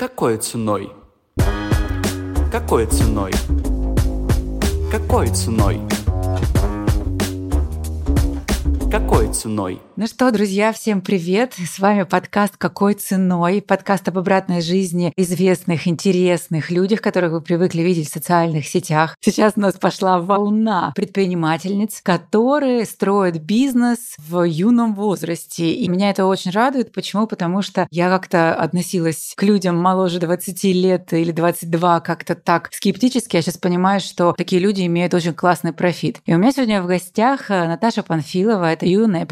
Какой ценой? Какой ценой? Какой ценой? Какой ценой? Ну что, друзья, всем привет! С вами подкаст «Какой ценой?» Подкаст об обратной жизни известных, интересных людях, которых вы привыкли видеть в социальных сетях. Сейчас у нас пошла волна предпринимательниц, которые строят бизнес в юном возрасте. И меня это очень радует. Почему? Потому что я как-то относилась к людям моложе 20 лет или 22 как-то так скептически. Я сейчас понимаю, что такие люди имеют очень классный профит. И у меня сегодня в гостях э, Наташа Панфилова, это юная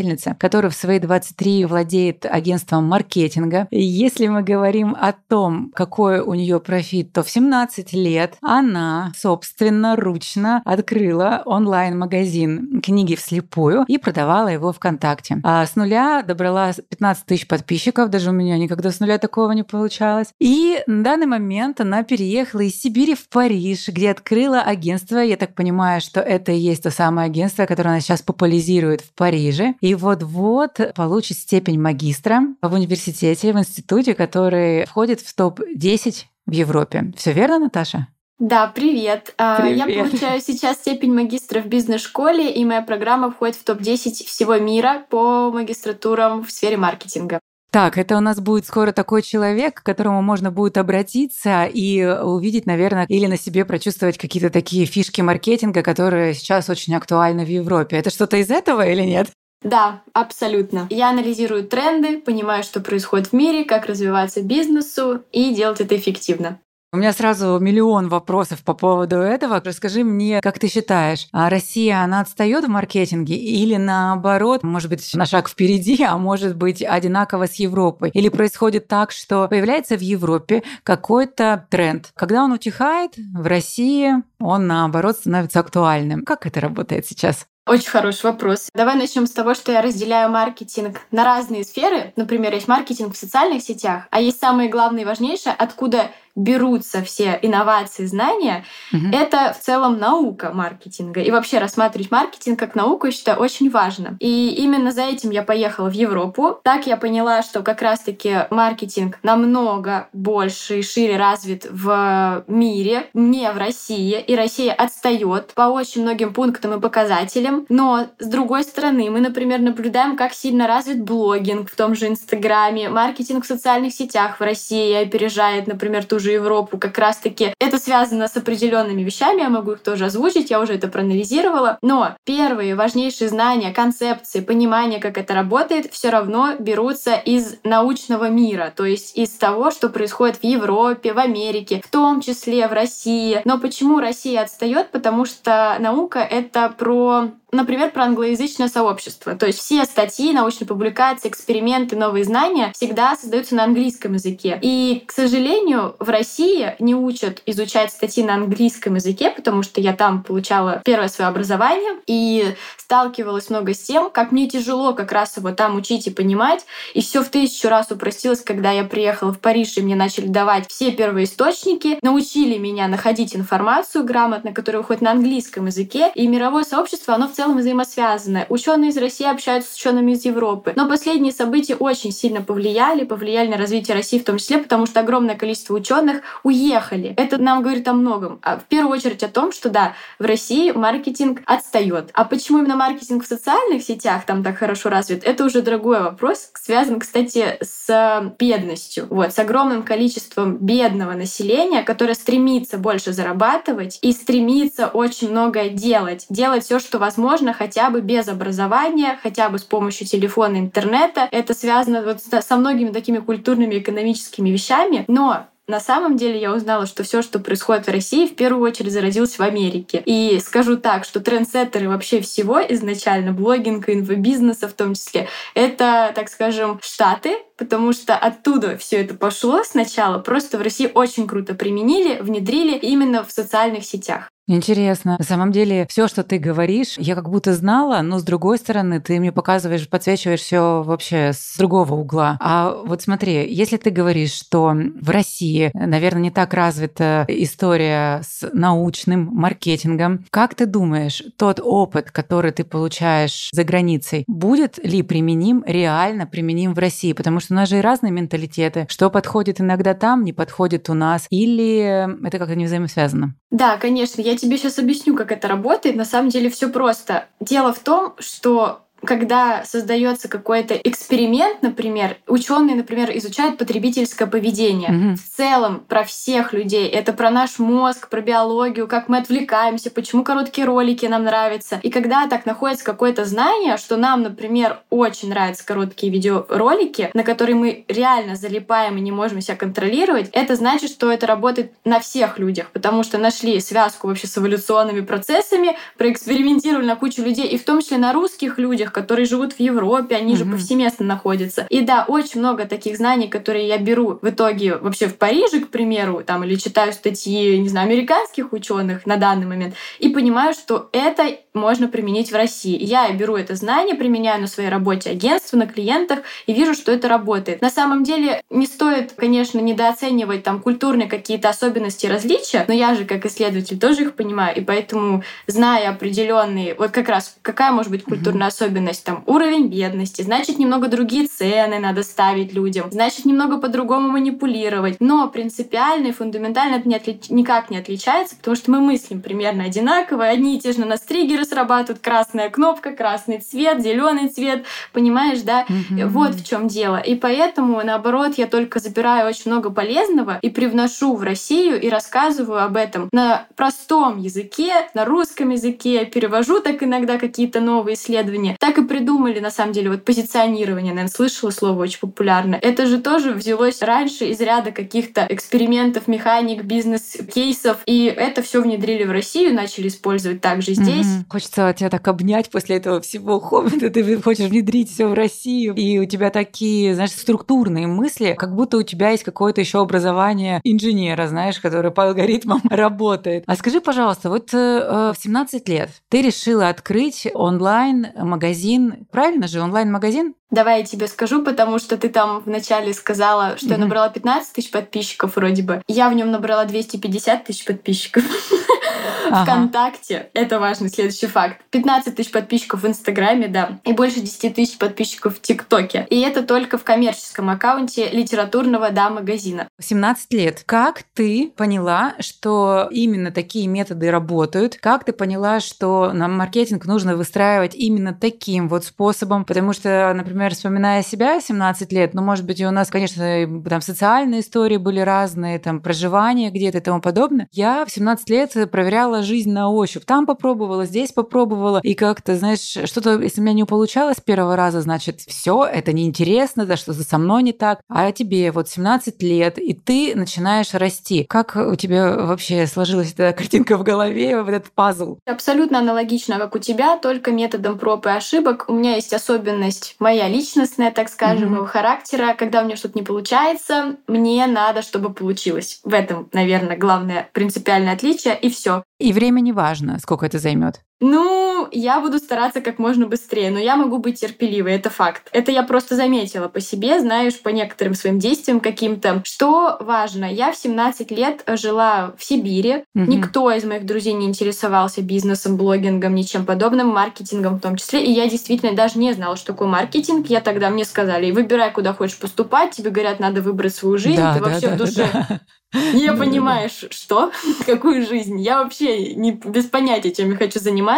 предпринимательница, которая в свои 23 владеет агентством маркетинга. Если мы говорим о том, какой у нее профит, то в 17 лет она собственно ручно открыла онлайн-магазин книги вслепую и продавала его ВКонтакте. А с нуля добрала 15 тысяч подписчиков, даже у меня никогда с нуля такого не получалось. И на данный момент она переехала из Сибири в Париж, где открыла агентство. Я так понимаю, что это и есть то самое агентство, которое она сейчас популяризирует в Париже, и вот-вот получит степень магистра в университете, в институте, который входит в топ-10 в Европе. Все верно, Наташа? Да, привет. А, привет. Я получаю сейчас степень магистра в бизнес-школе, и моя программа входит в топ-10 всего мира по магистратурам в сфере маркетинга. Так, это у нас будет скоро такой человек, к которому можно будет обратиться и увидеть, наверное, или на себе прочувствовать какие-то такие фишки маркетинга, которые сейчас очень актуальны в Европе. Это что-то из этого или нет? Да, абсолютно. Я анализирую тренды, понимаю, что происходит в мире, как развиваться бизнесу и делать это эффективно. У меня сразу миллион вопросов по поводу этого. Расскажи мне, как ты считаешь, а Россия, она отстает в маркетинге или наоборот, может быть, на шаг впереди, а может быть, одинаково с Европой? Или происходит так, что появляется в Европе какой-то тренд. Когда он утихает, в России он, наоборот, становится актуальным. Как это работает сейчас? Очень хороший вопрос. Давай начнем с того, что я разделяю маркетинг на разные сферы. Например, есть маркетинг в социальных сетях, а есть самое главное и важнейшее, откуда берутся все инновации, знания, угу. это в целом наука маркетинга. И вообще рассматривать маркетинг как науку, я считаю, очень важно. И именно за этим я поехала в Европу. Так я поняла, что как раз-таки маркетинг намного больше и шире развит в мире, не в России. И Россия отстает по очень многим пунктам и показателям. Но с другой стороны, мы, например, наблюдаем, как сильно развит блогинг в том же Инстаграме, маркетинг в социальных сетях в России опережает, например, ту же же Европу, как раз-таки это связано с определенными вещами, я могу их тоже озвучить, я уже это проанализировала. Но первые важнейшие знания, концепции, понимание, как это работает, все равно берутся из научного мира, то есть из того, что происходит в Европе, в Америке, в том числе в России. Но почему Россия отстает? Потому что наука — это про например, про англоязычное сообщество. То есть все статьи, научные публикации, эксперименты, новые знания всегда создаются на английском языке. И, к сожалению, в России не учат изучать статьи на английском языке, потому что я там получала первое свое образование и сталкивалась много с тем, как мне тяжело как раз его там учить и понимать. И все в тысячу раз упростилось, когда я приехала в Париж, и мне начали давать все первые источники, научили меня находить информацию грамотно, которая уходит на английском языке. И мировое сообщество, оно в целом взаимосвязаны. Ученые из России общаются с учеными из Европы. Но последние события очень сильно повлияли, повлияли на развитие России в том числе, потому что огромное количество ученых уехали. Это нам говорит о многом. А в первую очередь о том, что да, в России маркетинг отстает. А почему именно маркетинг в социальных сетях там так хорошо развит, это уже другой вопрос, связан, кстати, с бедностью. Вот, с огромным количеством бедного населения, которое стремится больше зарабатывать и стремится очень многое делать. Делать все, что возможно можно хотя бы без образования, хотя бы с помощью телефона, интернета. Это связано вот со многими такими культурными, экономическими вещами. Но на самом деле я узнала, что все, что происходит в России, в первую очередь зародилось в Америке. И скажу так, что трендсеттеры вообще всего изначально, блогинга, инфобизнеса в том числе, это, так скажем, Штаты, потому что оттуда все это пошло сначала. Просто в России очень круто применили, внедрили именно в социальных сетях. Интересно. На самом деле, все, что ты говоришь, я как будто знала, но с другой стороны, ты мне показываешь, подсвечиваешь все вообще с другого угла. А вот смотри, если ты говоришь, что в России, наверное, не так развита история с научным маркетингом, как ты думаешь, тот опыт, который ты получаешь за границей, будет ли применим, реально применим в России? Потому что у нас же и разные менталитеты. Что подходит иногда там, не подходит у нас. Или это как-то не взаимосвязано? Да, конечно. Я тебе сейчас объясню, как это работает. На самом деле все просто. Дело в том, что когда создается какой-то эксперимент, например, ученые, например, изучают потребительское поведение. Mm-hmm. В целом про всех людей. Это про наш мозг, про биологию, как мы отвлекаемся, почему короткие ролики нам нравятся. И когда так находится какое-то знание, что нам, например, очень нравятся короткие видеоролики, на которые мы реально залипаем и не можем себя контролировать, это значит, что это работает на всех людях, потому что нашли связку вообще с эволюционными процессами, проэкспериментировали на кучу людей, и в том числе на русских людях, людях, которые живут в Европе, они mm-hmm. же повсеместно находятся. И да, очень много таких знаний, которые я беру в итоге вообще в Париже, к примеру, там, или читаю статьи, не знаю, американских ученых на данный момент, и понимаю, что это можно применить в России. Я беру это знание, применяю на своей работе агентства, на клиентах, и вижу, что это работает. На самом деле не стоит, конечно, недооценивать там культурные какие-то особенности и различия, но я же как исследователь тоже их понимаю, и поэтому, зная определенные, вот как раз какая может быть культурная mm-hmm. особенность, особенность, там, уровень бедности, значит, немного другие цены надо ставить людям, значит, немного по-другому манипулировать. Но принципиально и фундаментально это не отли... никак не отличается, потому что мы мыслим примерно одинаково, одни и те же на нас триггеры срабатывают, красная кнопка, красный цвет, зеленый цвет, понимаешь, да? Mm-hmm. Вот в чем дело. И поэтому, наоборот, я только забираю очень много полезного и привношу в Россию и рассказываю об этом на простом языке, на русском языке, перевожу так иногда какие-то новые исследования. Так и придумали, на самом деле, вот позиционирование, наверное, слышала слово очень популярное. Это же тоже взялось раньше из ряда каких-то экспериментов, механик, бизнес-кейсов, и это все внедрили в Россию, начали использовать также здесь. Mm-hmm. Хочется тебя так обнять после этого всего хоббита, ты хочешь внедрить все в Россию, и у тебя такие, знаешь, структурные мысли, как будто у тебя есть какое-то еще образование инженера, знаешь, который по алгоритмам работает. А скажи, пожалуйста, вот э, в 17 лет ты решила открыть онлайн-магазин магазин, правильно же, онлайн-магазин? Давай я тебе скажу, потому что ты там вначале сказала, что mm-hmm. я набрала 15 тысяч подписчиков вроде бы. Я в нем набрала 250 тысяч подписчиков. Ага. ВКонтакте. Это важный следующий факт. 15 тысяч подписчиков в Инстаграме, да. И больше 10 тысяч подписчиков в ТикТоке. И это только в коммерческом аккаунте литературного, да, магазина. 17 лет. Как ты поняла, что именно такие методы работают? Как ты поняла, что нам маркетинг нужно выстраивать именно таким вот способом? Потому что, например, вспоминая себя 17 лет, ну, может быть, у нас, конечно, там социальные истории были разные, там проживание где-то и тому подобное. Я в 17 лет проверяла жизнь на ощупь. Там попробовала, здесь попробовала. И как-то, знаешь, что-то, если у меня не получалось с первого раза, значит, все, это неинтересно, да, что-то со мной не так. А тебе вот 17 лет, и ты начинаешь расти. Как у тебя вообще сложилась эта картинка в голове, вот этот пазл? Абсолютно аналогично, как у тебя, только методом проб и ошибок. У меня есть особенность моя личностная, так скажем, mm-hmm. моего характера. Когда у меня что-то не получается, мне надо, чтобы получилось. В этом, наверное, главное принципиальное отличие, и все. И время не важно, сколько это займет. Ну, я буду стараться как можно быстрее, но я могу быть терпеливой, это факт. Это я просто заметила по себе, знаешь, по некоторым своим действиям каким-то. Что важно, я в 17 лет жила в Сибири. Угу. Никто из моих друзей не интересовался бизнесом, блогингом, ничем подобным, маркетингом в том числе. И я действительно даже не знала, что такое маркетинг. Я тогда мне сказали, выбирай, куда хочешь поступать. Тебе говорят, надо выбрать свою жизнь. Да, ты да, вообще да, в душе да. Не понимаешь, что? Какую жизнь? Я вообще не, без понятия, чем я хочу заниматься.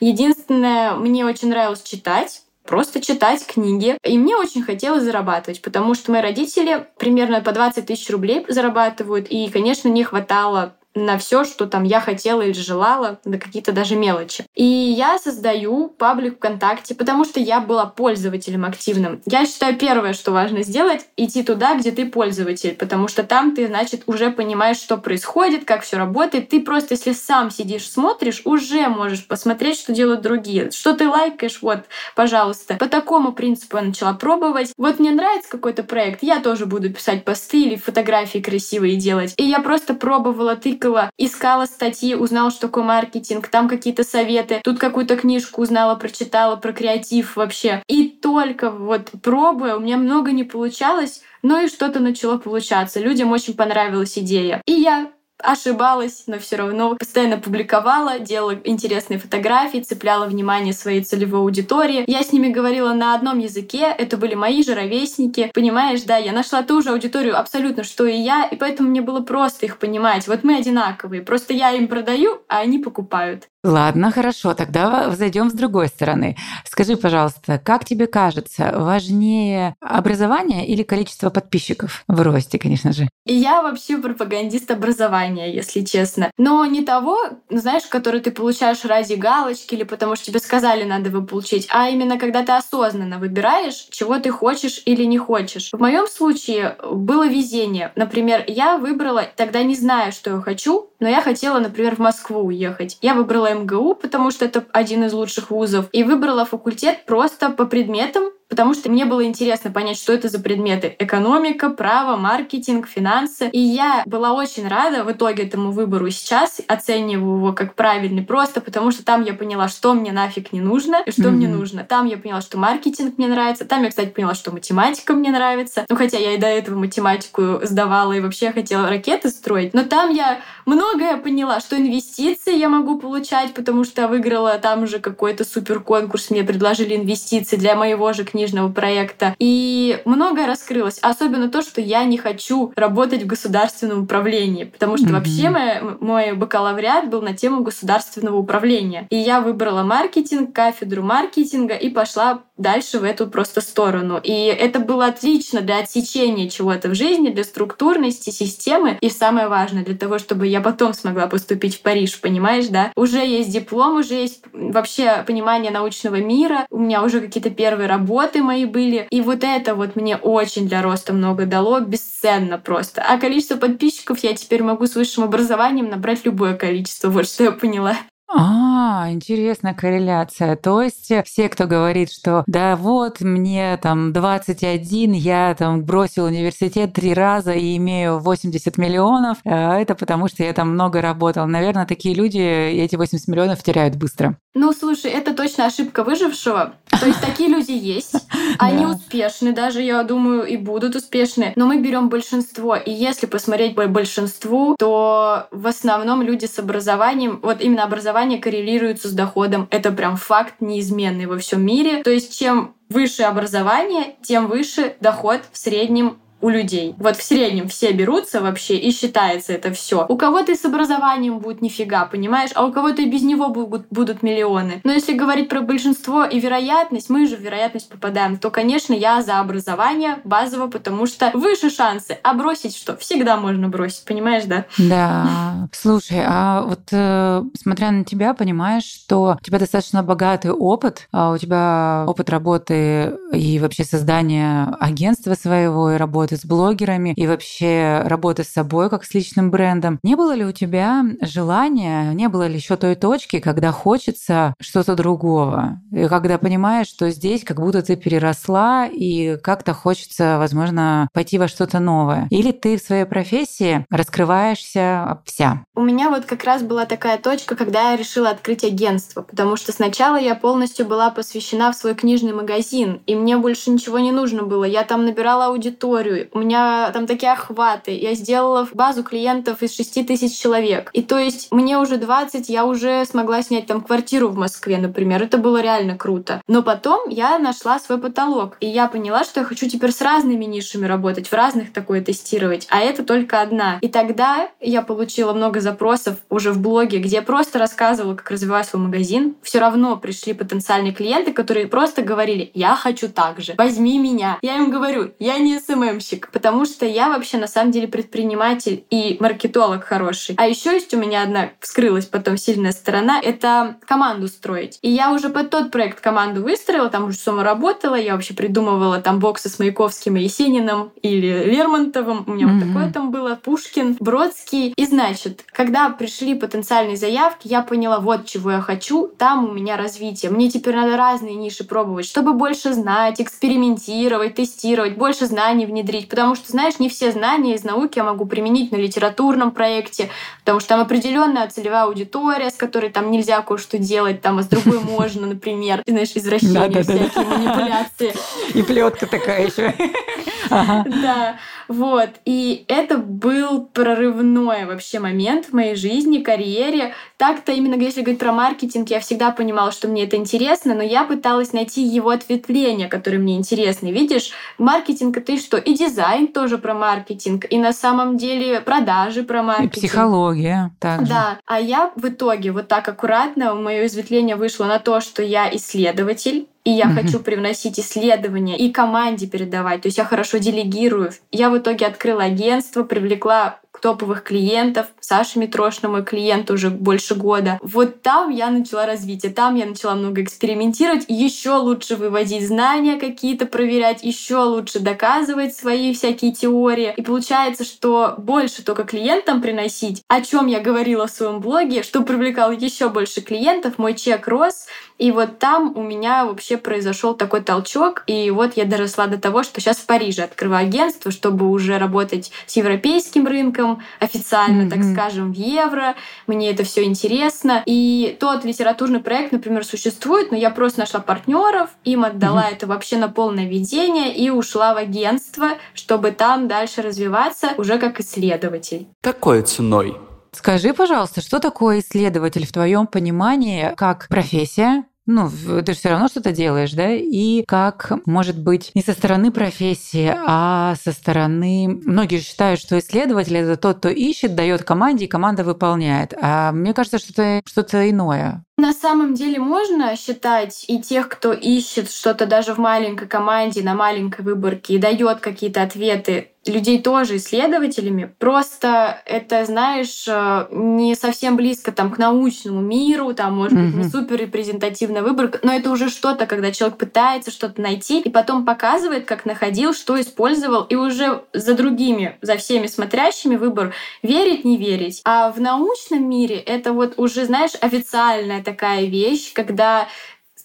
Единственное, мне очень нравилось читать просто читать книги. И мне очень хотелось зарабатывать, потому что мои родители примерно по 20 тысяч рублей зарабатывают, и, конечно, не хватало на все, что там я хотела или желала, на какие-то даже мелочи. И я создаю паблик ВКонтакте, потому что я была пользователем активным. Я считаю, первое, что важно сделать, идти туда, где ты пользователь, потому что там ты, значит, уже понимаешь, что происходит, как все работает. Ты просто, если сам сидишь, смотришь, уже можешь посмотреть, что делают другие. Что ты лайкаешь, вот, пожалуйста. По такому принципу я начала пробовать. Вот мне нравится какой-то проект, я тоже буду писать посты или фотографии красивые делать. И я просто пробовала, тыкала гуглила, искала статьи, узнала, что такое маркетинг, там какие-то советы, тут какую-то книжку узнала, прочитала про креатив вообще. И только вот пробуя, у меня много не получалось, но и что-то начало получаться. Людям очень понравилась идея. И я ошибалась, но все равно постоянно публиковала, делала интересные фотографии, цепляла внимание своей целевой аудитории. Я с ними говорила на одном языке, это были мои же ровесники. Понимаешь, да, я нашла ту же аудиторию абсолютно, что и я, и поэтому мне было просто их понимать. Вот мы одинаковые, просто я им продаю, а они покупают. Ладно, хорошо, тогда зайдем с другой стороны. Скажи, пожалуйста, как тебе кажется, важнее образование или количество подписчиков в росте, конечно же? Я вообще пропагандист образования, если честно. Но не того, знаешь, который ты получаешь ради галочки или потому что тебе сказали, надо его получить, а именно когда ты осознанно выбираешь, чего ты хочешь или не хочешь. В моем случае было везение. Например, я выбрала, тогда не знаю, что я хочу, но я хотела, например, в Москву уехать. Я выбрала МГУ, потому что это один из лучших вузов, и выбрала факультет просто по предметам, потому что мне было интересно понять, что это за предметы. Экономика, право, маркетинг, финансы. И я была очень рада в итоге этому выбору. Сейчас оцениваю его как правильный просто потому, что там я поняла, что мне нафиг не нужно и что mm-hmm. мне нужно. Там я поняла, что маркетинг мне нравится. Там я, кстати, поняла, что математика мне нравится. Ну, хотя я и до этого математику сдавала и вообще хотела ракеты строить. Но там я многое поняла, что инвестиции я могу получать, потому что выиграла там же какой-то супер конкурс. Мне предложили инвестиции для моего же книги книжного проекта. И многое раскрылось. Особенно то, что я не хочу работать в государственном управлении, потому что mm-hmm. вообще мой, мой бакалавриат был на тему государственного управления. И я выбрала маркетинг, кафедру маркетинга и пошла дальше в эту просто сторону. И это было отлично для отсечения чего-то в жизни, для структурности системы. И самое важное, для того, чтобы я потом смогла поступить в Париж, понимаешь, да? Уже есть диплом, уже есть вообще понимание научного мира, у меня уже какие-то первые работы, работы мои были. И вот это вот мне очень для роста много дало, бесценно просто. А количество подписчиков я теперь могу с высшим образованием набрать любое количество, вот что я поняла. А, интересная корреляция. То есть все, кто говорит, что да вот мне там 21, я там бросил университет три раза и имею 80 миллионов, э, это потому что я там много работал. Наверное, такие люди эти 80 миллионов теряют быстро. Ну, слушай, это точно ошибка выжившего. То есть такие люди есть. Они успешны даже, я думаю, и будут успешны. Но мы берем большинство. И если посмотреть по большинству, то в основном люди с образованием, вот именно образование коррелируется с доходом. Это прям факт неизменный во всем мире. То есть чем выше образование, тем выше доход в среднем у людей. Вот в среднем все берутся вообще и считается это все. У кого-то с образованием будет нифига, понимаешь, а у кого-то и без него будут, будут миллионы. Но если говорить про большинство и вероятность, мы же в вероятность попадаем, то, конечно, я за образование базово, потому что выше шансы. А бросить что? Всегда можно бросить, понимаешь, да? Да. Слушай, а вот э, смотря на тебя, понимаешь, что у тебя достаточно богатый опыт, а у тебя опыт работы и вообще создания агентства своего и работы работы с блогерами и вообще работы с собой как с личным брендом. Не было ли у тебя желания, не было ли еще той точки, когда хочется что-то другого? И когда понимаешь, что здесь как будто ты переросла и как-то хочется, возможно, пойти во что-то новое? Или ты в своей профессии раскрываешься вся? У меня вот как раз была такая точка, когда я решила открыть агентство, потому что сначала я полностью была посвящена в свой книжный магазин, и мне больше ничего не нужно было. Я там набирала аудиторию, у меня там такие охваты. Я сделала базу клиентов из 6 тысяч человек. И то есть мне уже 20, я уже смогла снять там квартиру в Москве, например. Это было реально круто. Но потом я нашла свой потолок. И я поняла, что я хочу теперь с разными нишами работать, в разных такое тестировать. А это только одна. И тогда я получила много запросов уже в блоге, где я просто рассказывала, как развиваю свой магазин. Все равно пришли потенциальные клиенты, которые просто говорили, я хочу так же, возьми меня. Я им говорю, я не СММщик, рекламщик, потому что я вообще на самом деле предприниматель и маркетолог хороший. А еще есть у меня одна вскрылась потом сильная сторона — это команду строить. И я уже под тот проект команду выстроила, там уже сама работала, я вообще придумывала там боксы с Маяковским и Есениным или Лермонтовым, у меня mm-hmm. вот такое там было, Пушкин, Бродский. И значит, когда пришли потенциальные заявки, я поняла, вот чего я хочу, там у меня развитие. Мне теперь надо разные ниши пробовать, чтобы больше знать, экспериментировать, тестировать, больше знаний внедрить внедрить, потому что, знаешь, не все знания из науки я могу применить на литературном проекте, потому что там определенная целевая аудитория, с которой там нельзя кое-что делать, там, а с другой можно, например, знаешь, извращения, всякие манипуляции. И плетка такая еще. Да, вот. И это был прорывной вообще момент в моей жизни, карьере. Так-то именно если говорить про маркетинг, я всегда понимала, что мне это интересно, но я пыталась найти его ответвления, которые мне интересны. Видишь, маркетинг — это и что? И дизайн тоже про маркетинг, и на самом деле продажи про маркетинг. И психология также. Да. А я в итоге вот так аккуратно, мое изветвление вышло на то, что я исследователь, и я mm-hmm. хочу привносить исследования и команде передавать. То есть я хорошо делегирую. Я в итоге открыла агентство, привлекла топовых клиентов. Саша Митрошина мой клиент уже больше года. Вот там я начала развитие, там я начала много экспериментировать, еще лучше выводить знания какие-то, проверять, еще лучше доказывать свои всякие теории. И получается, что больше только клиентам приносить, о чем я говорила в своем блоге, что привлекал еще больше клиентов, мой чек рос, и вот там у меня вообще произошел такой толчок, и вот я доросла до того, что сейчас в Париже открываю агентство, чтобы уже работать с европейским рынком, официально, mm-hmm. так скажем, в евро. Мне это все интересно. И тот литературный проект, например, существует, но я просто нашла партнеров, им отдала mm-hmm. это вообще на полное ведение и ушла в агентство, чтобы там дальше развиваться уже как исследователь. Какой ценой? Скажи, пожалуйста, что такое исследователь в твоем понимании как профессия? Ну, ты же все равно что-то делаешь, да, и как, может быть, не со стороны профессии, а со стороны... Многие считают, что исследователь — это тот, кто ищет, дает команде, и команда выполняет. А мне кажется, что это что-то иное. На самом деле можно считать и тех, кто ищет что-то даже в маленькой команде, на маленькой выборке и дает какие-то ответы, людей тоже исследователями. Просто это, знаешь, э, не совсем близко там к научному миру, там, может mm-hmm. быть, не супер репрезентативная выборка, но это уже что-то, когда человек пытается что-то найти и потом показывает, как находил, что использовал, и уже за другими, за всеми смотрящими выбор верить, не верить. А в научном мире это вот уже, знаешь, официальная такая вещь, когда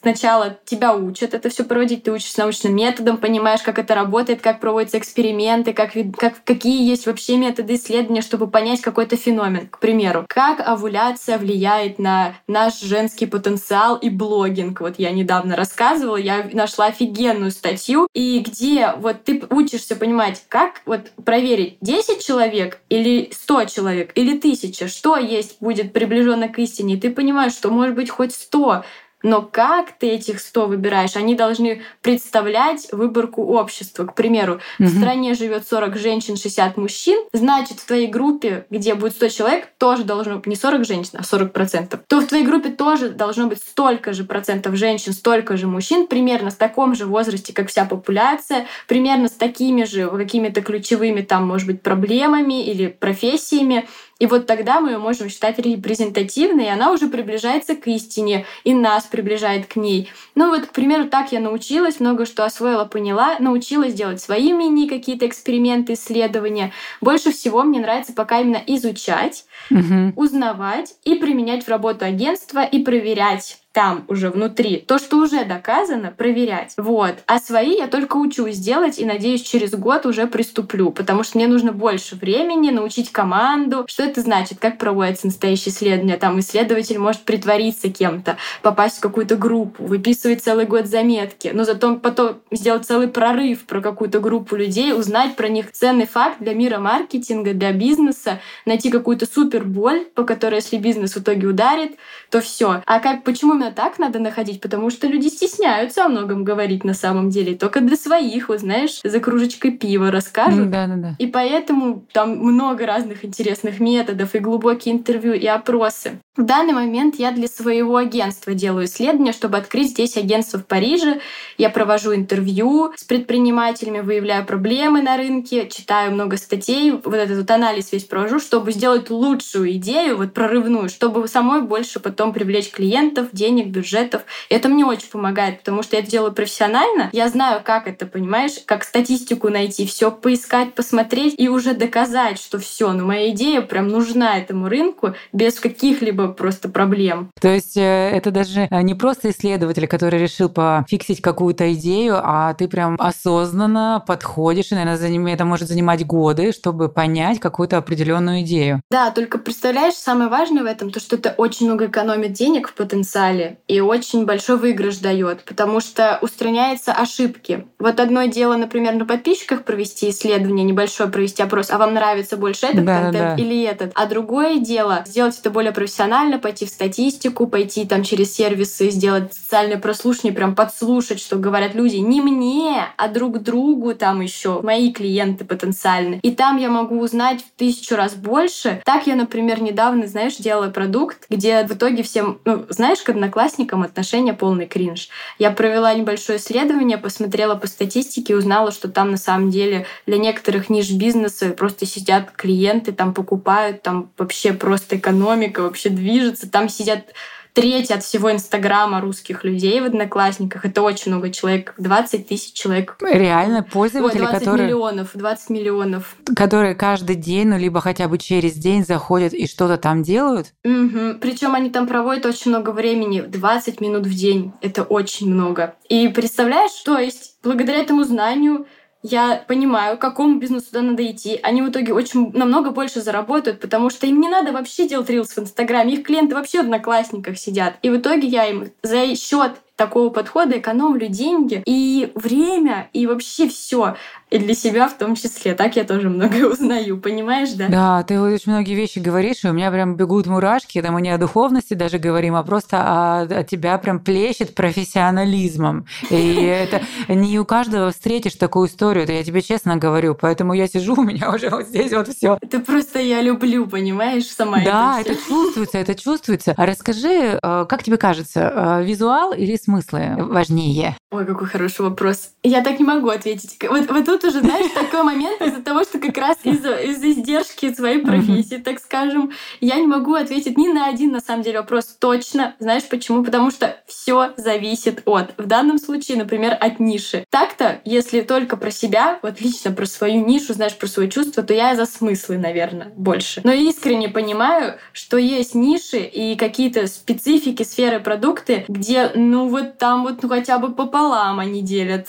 сначала тебя учат это все проводить, ты учишься научным методом, понимаешь, как это работает, как проводятся эксперименты, как, как, какие есть вообще методы исследования, чтобы понять какой-то феномен. К примеру, как овуляция влияет на наш женский потенциал и блогинг. Вот я недавно рассказывала, я нашла офигенную статью, и где вот ты учишься понимать, как вот проверить 10 человек или 100 человек или 1000, что есть будет приближенно к истине, и ты понимаешь, что может быть хоть 100 но как ты этих 100 выбираешь? Они должны представлять выборку общества. К примеру, угу. в стране живет 40 женщин, 60 мужчин, значит, в твоей группе, где будет 100 человек, тоже должно быть не 40 женщин, а 40 процентов. То в твоей группе тоже должно быть столько же процентов женщин, столько же мужчин, примерно в таком же возрасте, как вся популяция, примерно с такими же какими-то ключевыми там, может быть, проблемами или профессиями. И вот тогда мы ее можем считать репрезентативной, и она уже приближается к истине, и нас приближает к ней. Ну вот, к примеру, так я научилась, много что освоила, поняла, научилась делать свои мини какие-то эксперименты, исследования. Больше всего мне нравится пока именно изучать, угу. узнавать и применять в работу агентства и проверять там уже внутри. То, что уже доказано, проверять. Вот. А свои я только учусь делать и, надеюсь, через год уже приступлю, потому что мне нужно больше времени научить команду. Что это значит? Как проводится настоящее исследование? Там исследователь может притвориться кем-то, попасть в какую-то группу, выписывать целый год заметки, но зато потом сделать целый прорыв про какую-то группу людей, узнать про них ценный факт для мира маркетинга, для бизнеса, найти какую-то супер боль, по которой, если бизнес в итоге ударит, то все. А как, почему именно так надо находить, потому что люди стесняются о многом говорить на самом деле. Только для своих, вот знаешь, за кружечкой пива расскажут. Да, да, да. И поэтому там много разных интересных методов и глубокие интервью, и опросы. В данный момент я для своего агентства делаю исследования, чтобы открыть здесь агентство в Париже. Я провожу интервью с предпринимателями, выявляю проблемы на рынке, читаю много статей, вот этот вот анализ весь провожу, чтобы сделать лучшую идею, вот прорывную, чтобы самой больше потом привлечь клиентов, денег денег, бюджетов. И это мне очень помогает, потому что я это делаю профессионально. Я знаю, как это, понимаешь, как статистику найти, все поискать, посмотреть и уже доказать, что все, ну моя идея прям нужна этому рынку без каких-либо просто проблем. То есть э, это даже э, не просто исследователь, который решил пофиксить какую-то идею, а ты прям осознанно подходишь, и, наверное, это может занимать годы, чтобы понять какую-то определенную идею. Да, только представляешь, самое важное в этом, то, что это очень много экономит денег в потенциале и очень большой выигрыш дает, потому что устраняются ошибки. Вот одно дело, например, на подписчиках провести исследование, небольшое провести опрос, а вам нравится больше этот да, контент да. или этот. А другое дело сделать это более профессионально, пойти в статистику, пойти там через сервисы, сделать социальное прослушивание, прям подслушать, что говорят люди не мне, а друг другу там еще, мои клиенты потенциальные. И там я могу узнать в тысячу раз больше. Так я, например, недавно, знаешь, делала продукт, где в итоге всем, ну, знаешь, к одноклассникам отношения полный кринж. Я провела небольшое исследование, посмотрела по статистике узнала, что там на самом деле для некоторых ниш бизнеса просто сидят клиенты, там покупают, там вообще просто экономика вообще движется, там сидят треть от всего Инстаграма русских людей в Одноклассниках. Это очень много человек. 20 тысяч человек. Реально пользователи, Ой, 20 которые... миллионов. 20 миллионов. Которые каждый день, ну, либо хотя бы через день заходят и что-то там делают? Угу. Причем они там проводят очень много времени. 20 минут в день. Это очень много. И представляешь, то есть благодаря этому знанию я понимаю, к какому бизнесу туда надо идти. Они в итоге очень намного больше заработают, потому что им не надо вообще делать рилс в Инстаграме. Их клиенты вообще в Одноклассниках сидят. И в итоге я им за счет такого подхода экономлю деньги и время, и вообще все и для себя в том числе. Так я тоже многое узнаю, понимаешь, да? Да, ты очень многие вещи говоришь, и у меня прям бегут мурашки, это мы не о духовности даже говорим, а просто о, о тебя прям плещет профессионализмом. И это не у каждого встретишь такую историю, это я тебе честно говорю, поэтому я сижу, у меня уже вот здесь вот все. Это просто я люблю, понимаешь, сама Да, это, это чувствуется, это чувствуется. А расскажи, э, как тебе кажется, э, визуал или смыслы важнее? Ой, какой хороший вопрос. Я так не могу ответить. Вот, вот тут уже, знаешь, такой момент из-за того, что как раз из-за из издержки своей профессии, так скажем, я не могу ответить ни на один, на самом деле, вопрос точно. Знаешь почему? Потому что все зависит от. В данном случае, например, от ниши. Так-то, если только про себя, вот лично про свою нишу, знаешь, про свои чувства, то я за смыслы, наверное, больше. Но искренне понимаю, что есть ниши и какие-то специфики сферы продукты, где, ну вот там вот ну, хотя бы пополам они делят.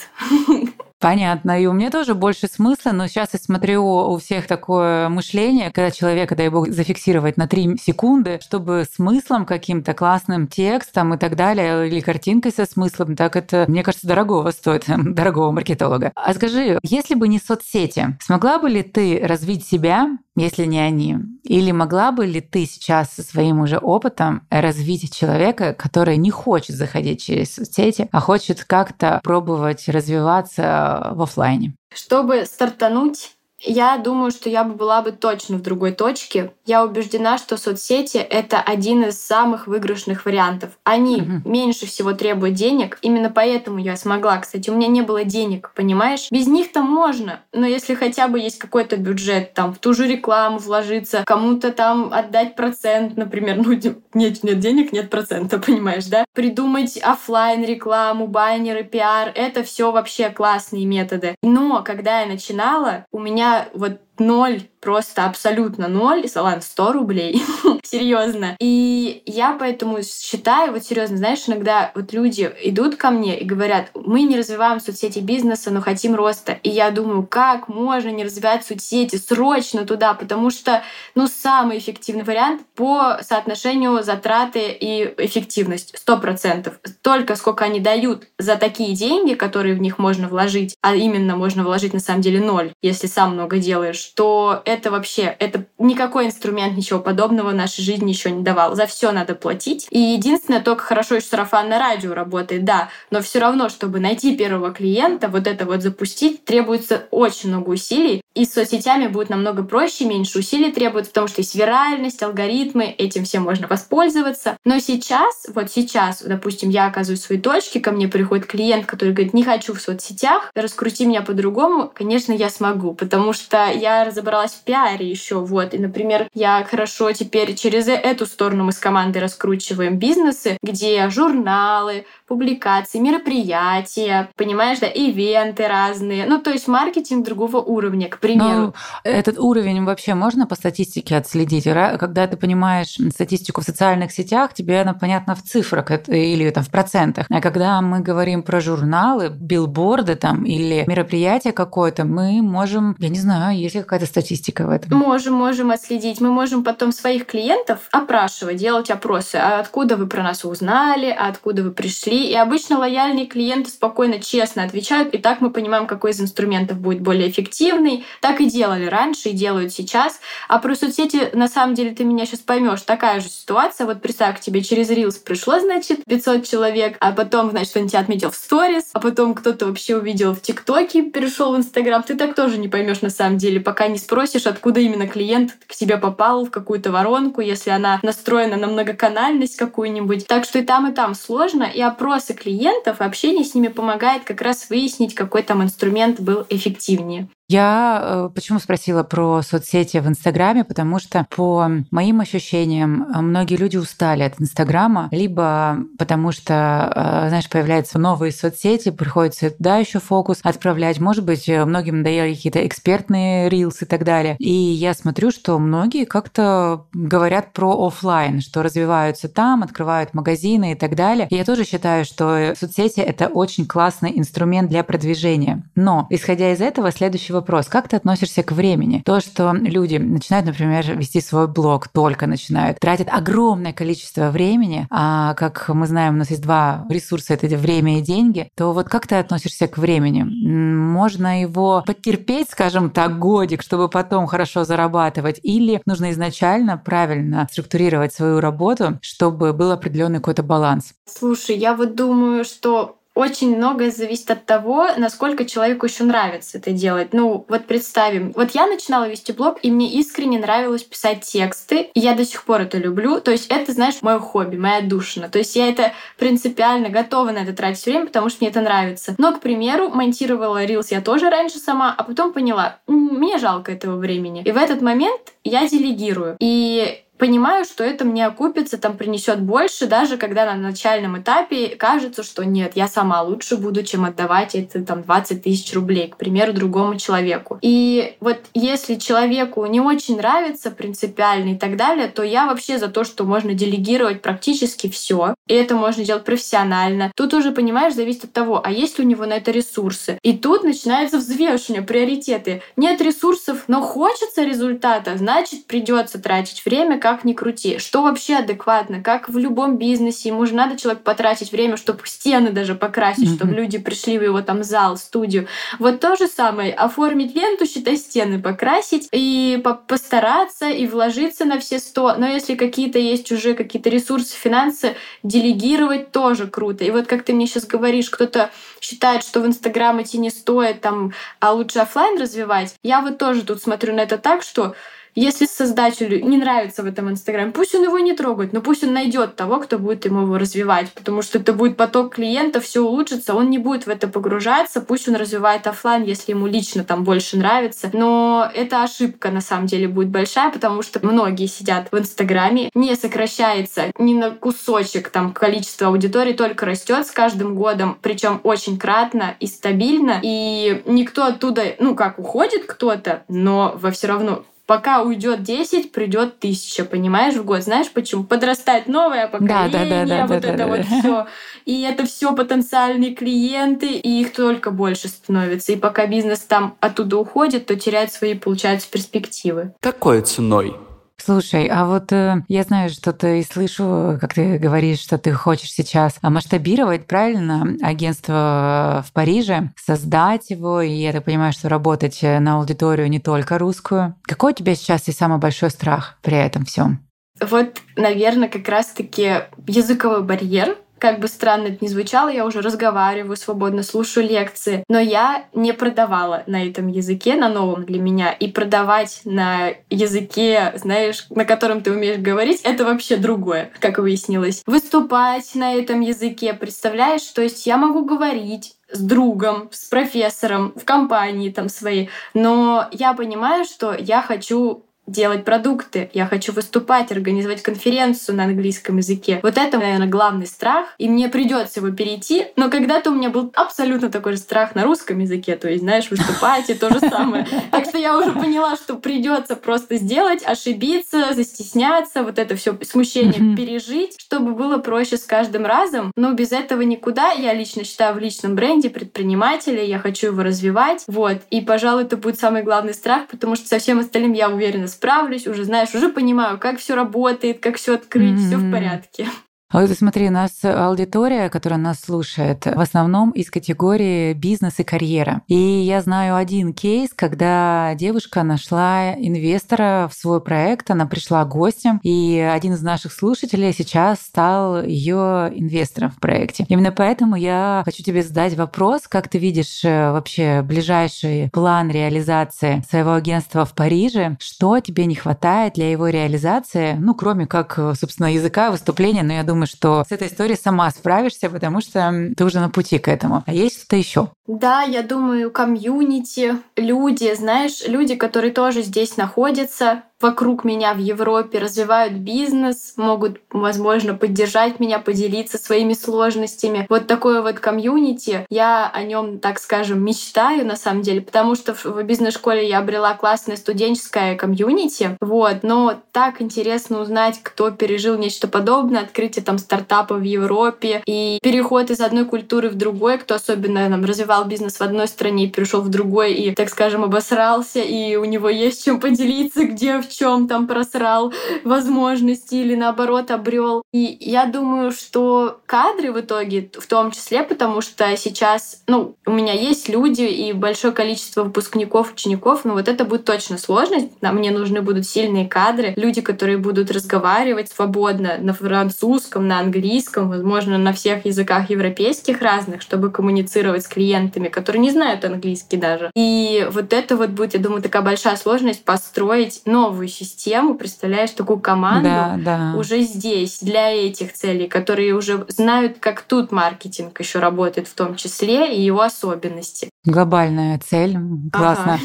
Понятно. И у меня тоже больше смысла, но сейчас я смотрю у всех такое мышление, когда человека, дай бог, зафиксировать на 3 секунды, чтобы смыслом каким-то классным текстом и так далее, или картинкой со смыслом, так это, мне кажется, дорогого стоит, дорогого маркетолога. А скажи, если бы не соцсети, смогла бы ли ты развить себя, если не они? Или могла бы ли ты сейчас со своим уже опытом развить человека, который не хочет заходить через соцсети, а хочет как-то пробовать развиваться в офлайне? Чтобы стартануть, я думаю, что я бы была бы точно в другой точке. Я убеждена, что соцсети — это один из самых выигрышных вариантов. Они угу. меньше всего требуют денег. Именно поэтому я смогла. Кстати, у меня не было денег, понимаешь? Без них-то можно. Но если хотя бы есть какой-то бюджет, там, в ту же рекламу вложиться, кому-то там отдать процент, например, ну, нет, нет денег, нет процента, понимаешь, да? Придумать офлайн рекламу, байнеры, пиар — это все вообще классные методы. Но когда я начинала, у меня вот ноль просто абсолютно ноль, ладно, 100 рублей, серьезно. И я поэтому считаю, вот серьезно, знаешь, иногда вот люди идут ко мне и говорят, мы не развиваем соцсети бизнеса, но хотим роста. И я думаю, как можно не развивать соцсети срочно туда, потому что, ну, самый эффективный вариант по соотношению затраты и эффективность. Сто процентов. Только сколько они дают за такие деньги, которые в них можно вложить, а именно можно вложить на самом деле ноль, если сам много делаешь, то это вообще, это никакой инструмент ничего подобного в нашей жизни еще не давал. За все надо платить. И единственное, только хорошо еще сарафанное радио работает, да, но все равно, чтобы найти первого клиента, вот это вот запустить, требуется очень много усилий. И с соцсетями будет намного проще, меньше усилий требуется, потому что есть виральность, алгоритмы, этим всем можно воспользоваться. Но сейчас, вот сейчас, допустим, я оказываюсь в своей точке, ко мне приходит клиент, который говорит, не хочу в соцсетях, раскрути меня по-другому, конечно, я смогу, потому что я я разобралась в пиаре еще, вот. И, например, я хорошо теперь через эту сторону мы с командой раскручиваем бизнесы, где журналы, публикации, мероприятия, понимаешь, да, ивенты разные. Ну, то есть маркетинг другого уровня, к примеру. Но ну, этот уровень вообще можно по статистике отследить? Когда ты понимаешь статистику в социальных сетях, тебе она понятна в цифрах или там в процентах. А когда мы говорим про журналы, билборды там или мероприятие какое-то, мы можем, я не знаю, есть ли какая-то статистика в этом? Можем, можем отследить. Мы можем потом своих клиентов опрашивать, делать опросы. А откуда вы про нас узнали, а откуда вы пришли, и обычно лояльные клиенты спокойно, честно отвечают, и так мы понимаем, какой из инструментов будет более эффективный. Так и делали раньше, и делают сейчас. А про соцсети, на самом деле, ты меня сейчас поймешь, такая же ситуация. Вот представь, к тебе через Reels пришло, значит, 500 человек, а потом, значит, он тебя отметил в сторис, а потом кто-то вообще увидел в ТикТоке, перешел в Инстаграм. Ты так тоже не поймешь на самом деле, пока не спросишь, откуда именно клиент к тебе попал в какую-то воронку, если она настроена на многоканальность какую-нибудь. Так что и там, и там сложно. И опросы клиентов, общение с ними помогает как раз выяснить, какой там инструмент был эффективнее. Я э, почему спросила про соцсети в Инстаграме, потому что по моим ощущениям многие люди устали от Инстаграма, либо потому что, э, знаешь, появляются новые соцсети, приходится туда еще фокус отправлять. Может быть, многим надоели какие-то экспертные рилсы и так далее. И я смотрю, что многие как-то говорят про офлайн, что развиваются там, открывают магазины и так далее. И я тоже считаю, что соцсети это очень классный инструмент для продвижения. Но исходя из этого, следующий вопрос. Как ты относишься к времени? То, что люди начинают, например, вести свой блог, только начинают, тратят огромное количество времени, а как мы знаем, у нас есть два ресурса, это время и деньги, то вот как ты относишься к времени? Можно его потерпеть, скажем так, годик, чтобы потом хорошо зарабатывать, или нужно изначально правильно структурировать свою работу, чтобы был определенный какой-то баланс? Слушай, я вот думаю, что очень многое зависит от того, насколько человеку еще нравится это делать. Ну, вот представим, вот я начинала вести блог, и мне искренне нравилось писать тексты, и я до сих пор это люблю. То есть это, знаешь, мое хобби, моя душина. То есть я это принципиально готова на это тратить время, потому что мне это нравится. Но, к примеру, монтировала Reels я тоже раньше сама, а потом поняла, мне жалко этого времени. И в этот момент я делегирую. И понимаю, что это мне окупится, там принесет больше, даже когда на начальном этапе кажется, что нет, я сама лучше буду, чем отдавать это там 20 тысяч рублей, к примеру, другому человеку. И вот если человеку не очень нравится принципиально и так далее, то я вообще за то, что можно делегировать практически все, и это можно делать профессионально. Тут уже, понимаешь, зависит от того, а есть ли у него на это ресурсы. И тут начинается взвешивание, приоритеты. Нет ресурсов, но хочется результата, значит, придется тратить время, как ни крути. Что вообще адекватно? Как в любом бизнесе, ему же надо человек потратить время, чтобы стены даже покрасить, mm-hmm. чтобы люди пришли в его там зал, студию. Вот то же самое. Оформить ленту, считай, стены покрасить и по постараться и вложиться на все сто. Но если какие-то есть уже какие-то ресурсы, финансы, делегировать тоже круто. И вот как ты мне сейчас говоришь, кто-то считает, что в Инстаграм идти не стоит, там, а лучше офлайн развивать. Я вот тоже тут смотрю на это так, что если создателю не нравится в этом Инстаграме, пусть он его не трогает, но пусть он найдет того, кто будет ему его развивать, потому что это будет поток клиентов, все улучшится, он не будет в это погружаться, пусть он развивает офлайн, если ему лично там больше нравится. Но это ошибка на самом деле будет большая, потому что многие сидят в Инстаграме, не сокращается ни на кусочек там количество аудитории, только растет с каждым годом, причем очень кратно и стабильно, и никто оттуда, ну как уходит кто-то, но во все равно пока уйдет 10, придет тысяча, понимаешь, в год. Знаешь почему? Подрастает новое поколение, да, да, да, вот да, это да, вот да. все. И это все потенциальные клиенты, и их только больше становится. И пока бизнес там оттуда уходит, то теряет свои, получается, перспективы. Какой ценой? Слушай, а вот э, я знаю, что ты слышу, как ты говоришь, что ты хочешь сейчас масштабировать, правильно, агентство в Париже, создать его, и я так понимаю, что работать на аудиторию не только русскую. Какой у тебя сейчас и самый большой страх при этом всем? Вот, наверное, как раз-таки языковой барьер, как бы странно это ни звучало, я уже разговариваю свободно, слушаю лекции, но я не продавала на этом языке, на новом для меня. И продавать на языке, знаешь, на котором ты умеешь говорить, это вообще другое, как выяснилось. Выступать на этом языке, представляешь? То есть я могу говорить, с другом, с профессором в компании там своей, но я понимаю, что я хочу делать продукты, я хочу выступать, организовать конференцию на английском языке. Вот это, наверное, главный страх, и мне придется его перейти. Но когда-то у меня был абсолютно такой же страх на русском языке, то есть, знаешь, выступать и то же самое. Так что я уже поняла, что придется просто сделать, ошибиться, застесняться, вот это все смущение пережить, чтобы было проще с каждым разом. Но без этого никуда. Я лично считаю в личном бренде предпринимателя, я хочу его развивать. Вот. И, пожалуй, это будет самый главный страх, потому что со всем остальным я уверена, справлюсь, уже знаешь, уже понимаю, как все работает, как все открыть, mm-hmm. все в порядке. А вот смотри, у нас аудитория, которая нас слушает, в основном из категории бизнес и карьера. И я знаю один кейс, когда девушка нашла инвестора в свой проект, она пришла гостем, и один из наших слушателей сейчас стал ее инвестором в проекте. Именно поэтому я хочу тебе задать вопрос, как ты видишь э, вообще ближайший план реализации своего агентства в Париже, что тебе не хватает для его реализации, ну, кроме как, собственно, языка, выступления, но я думаю, думаю, что с этой историей сама справишься, потому что ты уже на пути к этому. А есть что-то еще? Да, я думаю, комьюнити, люди, знаешь, люди, которые тоже здесь находятся, вокруг меня в Европе развивают бизнес, могут, возможно, поддержать меня, поделиться своими сложностями. Вот такое вот комьюнити, я о нем, так скажем, мечтаю на самом деле, потому что в бизнес-школе я обрела классное студенческое комьюнити, вот, но так интересно узнать, кто пережил нечто подобное, открытие там стартапа в Европе и переход из одной культуры в другой, кто особенно там развивал бизнес в одной стране и перешел в другой и, так скажем, обосрался, и у него есть чем поделиться, где в чем там просрал возможности или наоборот обрел. И я думаю, что кадры в итоге в том числе, потому что сейчас, ну, у меня есть люди и большое количество выпускников, учеников, но вот это будет точно сложность. Мне нужны будут сильные кадры, люди, которые будут разговаривать свободно на французском, на английском, возможно, на всех языках европейских разных, чтобы коммуницировать с клиентами, которые не знают английский даже. И вот это вот будет, я думаю, такая большая сложность построить новую новую систему, представляешь, такую команду да, да. уже здесь, для этих целей, которые уже знают, как тут маркетинг еще работает в том числе, и его особенности. Глобальная цель. Классно.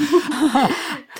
Ага.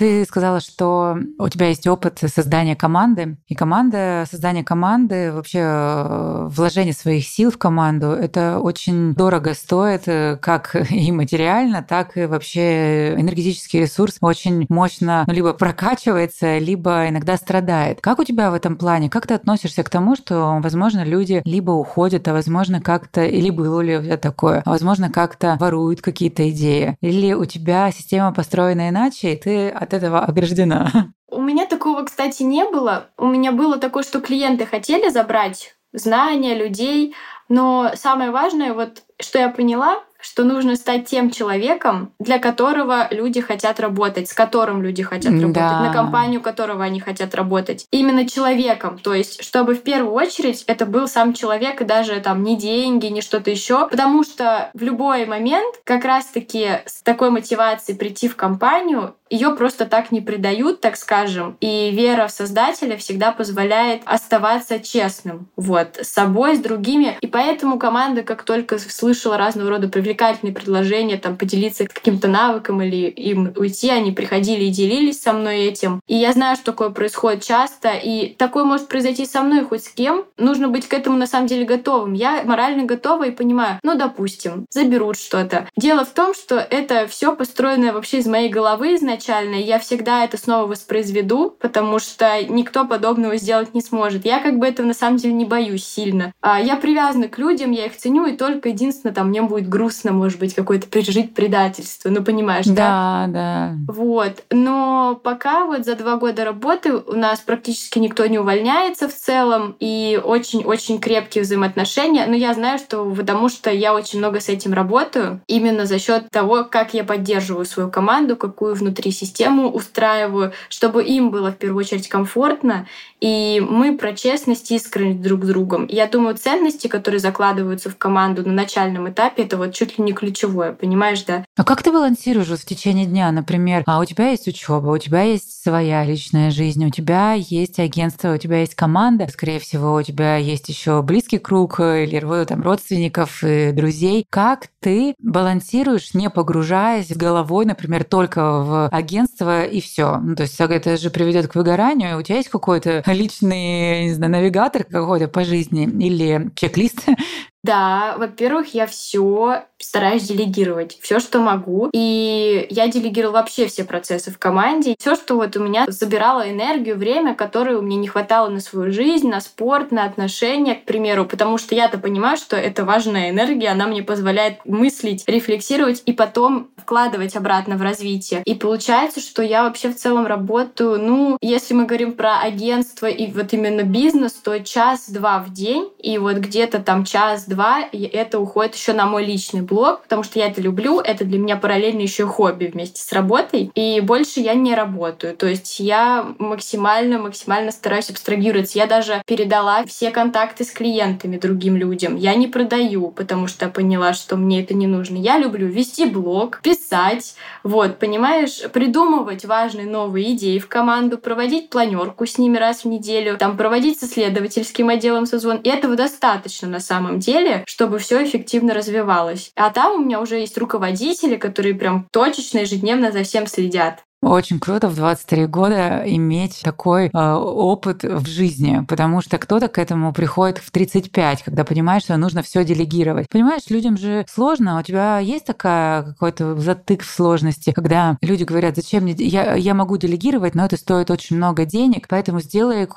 Ты сказала, что у тебя есть опыт создания команды, и команда, создание команды, вообще э, вложение своих сил в команду, это очень дорого стоит, э, как и материально, так и вообще энергетический ресурс очень мощно ну, либо прокачивается, либо иногда страдает. Как у тебя в этом плане? Как ты относишься к тому, что, возможно, люди либо уходят, а возможно, как-то, или было ли у тебя такое, а возможно, как-то воруют какие-то идеи, или у тебя система построена иначе, и ты от от этого ограждена? У меня такого, кстати, не было. У меня было такое, что клиенты хотели забрать знания людей, но самое важное, вот что я поняла, что нужно стать тем человеком, для которого люди хотят работать, с которым люди хотят работать, да. на компанию которого они хотят работать. Именно человеком. То есть, чтобы в первую очередь это был сам человек, и даже там не деньги, не что-то еще. Потому что в любой момент как раз-таки с такой мотивацией прийти в компанию ее просто так не предают, так скажем. И вера в Создателя всегда позволяет оставаться честным вот, с собой, с другими. И поэтому команда, как только слышала разного рода привлекательные предложения, там, поделиться каким-то навыком или им уйти, они приходили и делились со мной этим. И я знаю, что такое происходит часто, и такое может произойти со мной хоть с кем. Нужно быть к этому на самом деле готовым. Я морально готова и понимаю, ну, допустим, заберут что-то. Дело в том, что это все построено вообще из моей головы изначально, изначально, я всегда это снова воспроизведу, потому что никто подобного сделать не сможет. Я как бы этого на самом деле не боюсь сильно. А я привязана к людям, я их ценю, и только единственное, там, мне будет грустно грустно, может быть, какое-то пережить предательство, ну понимаешь, да? Да, да. Вот. Но пока вот за два года работы у нас практически никто не увольняется в целом, и очень-очень крепкие взаимоотношения. Но я знаю, что потому что я очень много с этим работаю, именно за счет того, как я поддерживаю свою команду, какую внутри систему устраиваю, чтобы им было в первую очередь комфортно, и мы про честность и искренность друг с другом. Я думаю, ценности, которые закладываются в команду на начальном этапе, это вот чуть ли не ключевое, понимаешь, да? А как ты балансируешь в течение дня, например, а у тебя есть учеба, у тебя есть своя личная жизнь, у тебя есть агентство, у тебя есть команда, скорее всего, у тебя есть еще близкий круг или там родственников и друзей. Как ты балансируешь, не погружаясь головой, например, только в агентство и все? Ну, то есть это же приведет к выгоранию. У тебя есть какой-то личный, не знаю, навигатор какой-то по жизни или чек-лист, да, во-первых, я все стараюсь делегировать, все, что могу. И я делегировала вообще все процессы в команде. Все, что вот у меня забирало энергию, время, которое у меня не хватало на свою жизнь, на спорт, на отношения, к примеру. Потому что я-то понимаю, что это важная энергия, она мне позволяет мыслить, рефлексировать и потом вкладывать обратно в развитие. И получается, что я вообще в целом работаю, ну, если мы говорим про агентство и вот именно бизнес, то час-два в день, и вот где-то там час два это уходит еще на мой личный блог, потому что я это люблю, это для меня параллельно еще хобби вместе с работой, и больше я не работаю. То есть я максимально, максимально стараюсь абстрагироваться. Я даже передала все контакты с клиентами другим людям. Я не продаю, потому что поняла, что мне это не нужно. Я люблю вести блог, писать, вот, понимаешь, придумывать важные новые идеи в команду, проводить планерку с ними раз в неделю, там проводить с исследовательским отделом созвон. И этого достаточно на самом деле деле, чтобы все эффективно развивалось. А там у меня уже есть руководители, которые прям точечно ежедневно за всем следят. Очень круто в 23 года иметь такой э, опыт в жизни, потому что кто-то к этому приходит в 35, когда понимаешь, что нужно все делегировать. Понимаешь, людям же сложно, у тебя есть такая какой-то затык в сложности, когда люди говорят, зачем мне, я, я могу делегировать, но это стоит очень много денег, поэтому сделаю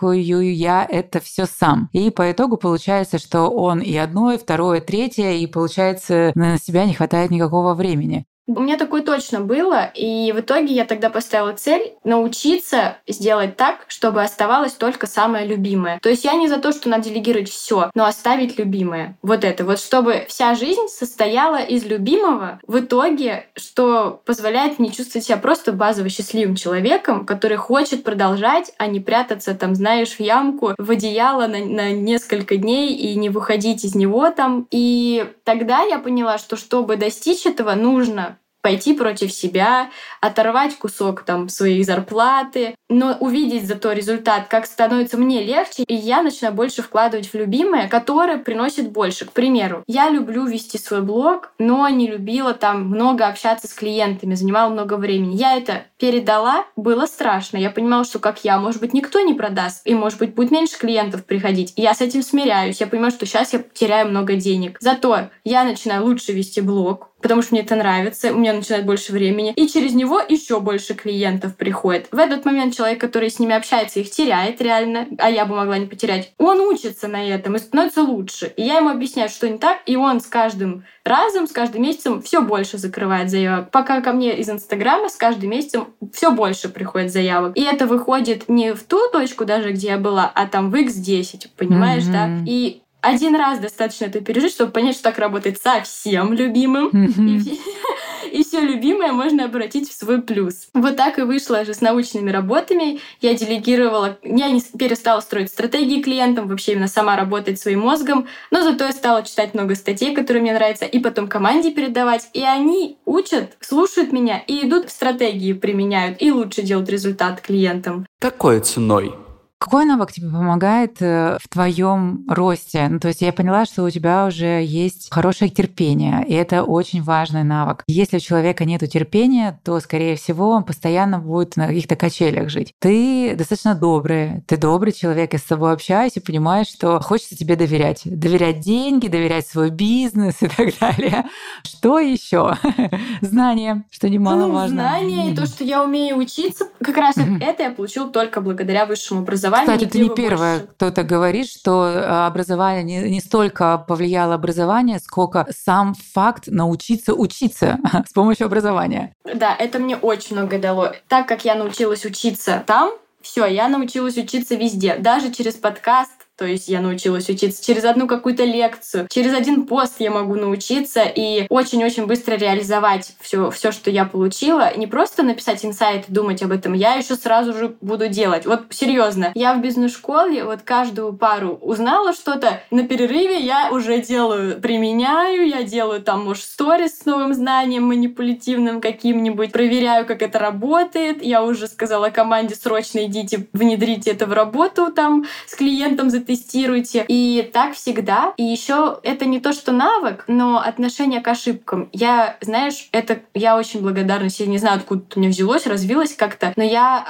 я это все сам. И по итогу получается, что он и одно, и второе, и третье, и получается на себя не хватает никакого времени. У меня такое точно было, и в итоге я тогда поставила цель научиться сделать так, чтобы оставалось только самое любимое. То есть я не за то, что надо делегировать все, но оставить любимое. Вот это. Вот чтобы вся жизнь состояла из любимого в итоге, что позволяет мне чувствовать себя просто базово счастливым человеком, который хочет продолжать, а не прятаться там, знаешь, в ямку, в одеяло на, на несколько дней и не выходить из него там. И тогда я поняла, что чтобы достичь этого, нужно пойти против себя, оторвать кусок там своей зарплаты, но увидеть зато результат, как становится мне легче, и я начинаю больше вкладывать в любимое, которое приносит больше. К примеру, я люблю вести свой блог, но не любила там много общаться с клиентами, занимала много времени. Я это передала, было страшно. Я понимала, что как я, может быть, никто не продаст, и, может быть, будет меньше клиентов приходить. Я с этим смиряюсь. Я понимаю, что сейчас я теряю много денег. Зато я начинаю лучше вести блог, потому что мне это нравится, у меня начинает больше времени, и через него еще больше клиентов приходит. В этот момент человек, который с ними общается, их теряет реально, а я бы могла не потерять. Он учится на этом и становится лучше. И я ему объясняю, что не так, и он с каждым разом, с каждым месяцем все больше закрывает заявок. Пока ко мне из Инстаграма с каждым месяцем все больше приходит заявок. И это выходит не в ту точку даже, где я была, а там в X10, понимаешь, mm-hmm. да? И один раз достаточно это пережить, чтобы понять, что так работает совсем любимым. И, и все любимое можно обратить в свой плюс. Вот так и вышло же с научными работами. Я делегировала, я не перестала строить стратегии клиентам, вообще именно сама работать своим мозгом, но зато я стала читать много статей, которые мне нравятся, и потом команде передавать. И они учат, слушают меня и идут в стратегии, применяют, и лучше делают результат клиентам. Какой ценой? Какой навык тебе помогает э, в твоем росте? Ну, то есть я поняла, что у тебя уже есть хорошее терпение, и это очень важный навык. Если у человека нет терпения, то, скорее всего, он постоянно будет на каких-то качелях жить. Ты достаточно добрый, ты добрый человек, я с тобой общаюсь и понимаешь, что хочется тебе доверять. Доверять деньги, доверять свой бизнес и так далее. Что еще? Знания, что немаловажно. Ну, знания и то, что я умею учиться. Как раз это я получил только благодаря высшему образованию Кстати, ты не первая, кто-то говорит, что э, образование не, не столько повлияло образование, сколько сам факт научиться учиться с помощью образования. Да, это мне очень много дало. Так как я научилась учиться там, все, я научилась учиться везде, даже через подкаст, то есть я научилась учиться через одну какую-то лекцию, через один пост я могу научиться и очень-очень быстро реализовать все, все, что я получила. Не просто написать инсайт и думать об этом, я еще сразу же буду делать. Вот серьезно, я в бизнес-школе вот каждую пару узнала что-то, на перерыве я уже делаю, применяю, я делаю там, может, сторис с новым знанием манипулятивным каким-нибудь, проверяю, как это работает. Я уже сказала команде, срочно идите, внедрите это в работу там с клиентом, за тестируйте. И так всегда. И еще это не то, что навык, но отношение к ошибкам. Я, знаешь, это я очень благодарна. Я не знаю, откуда у меня взялось, развилось как-то, но я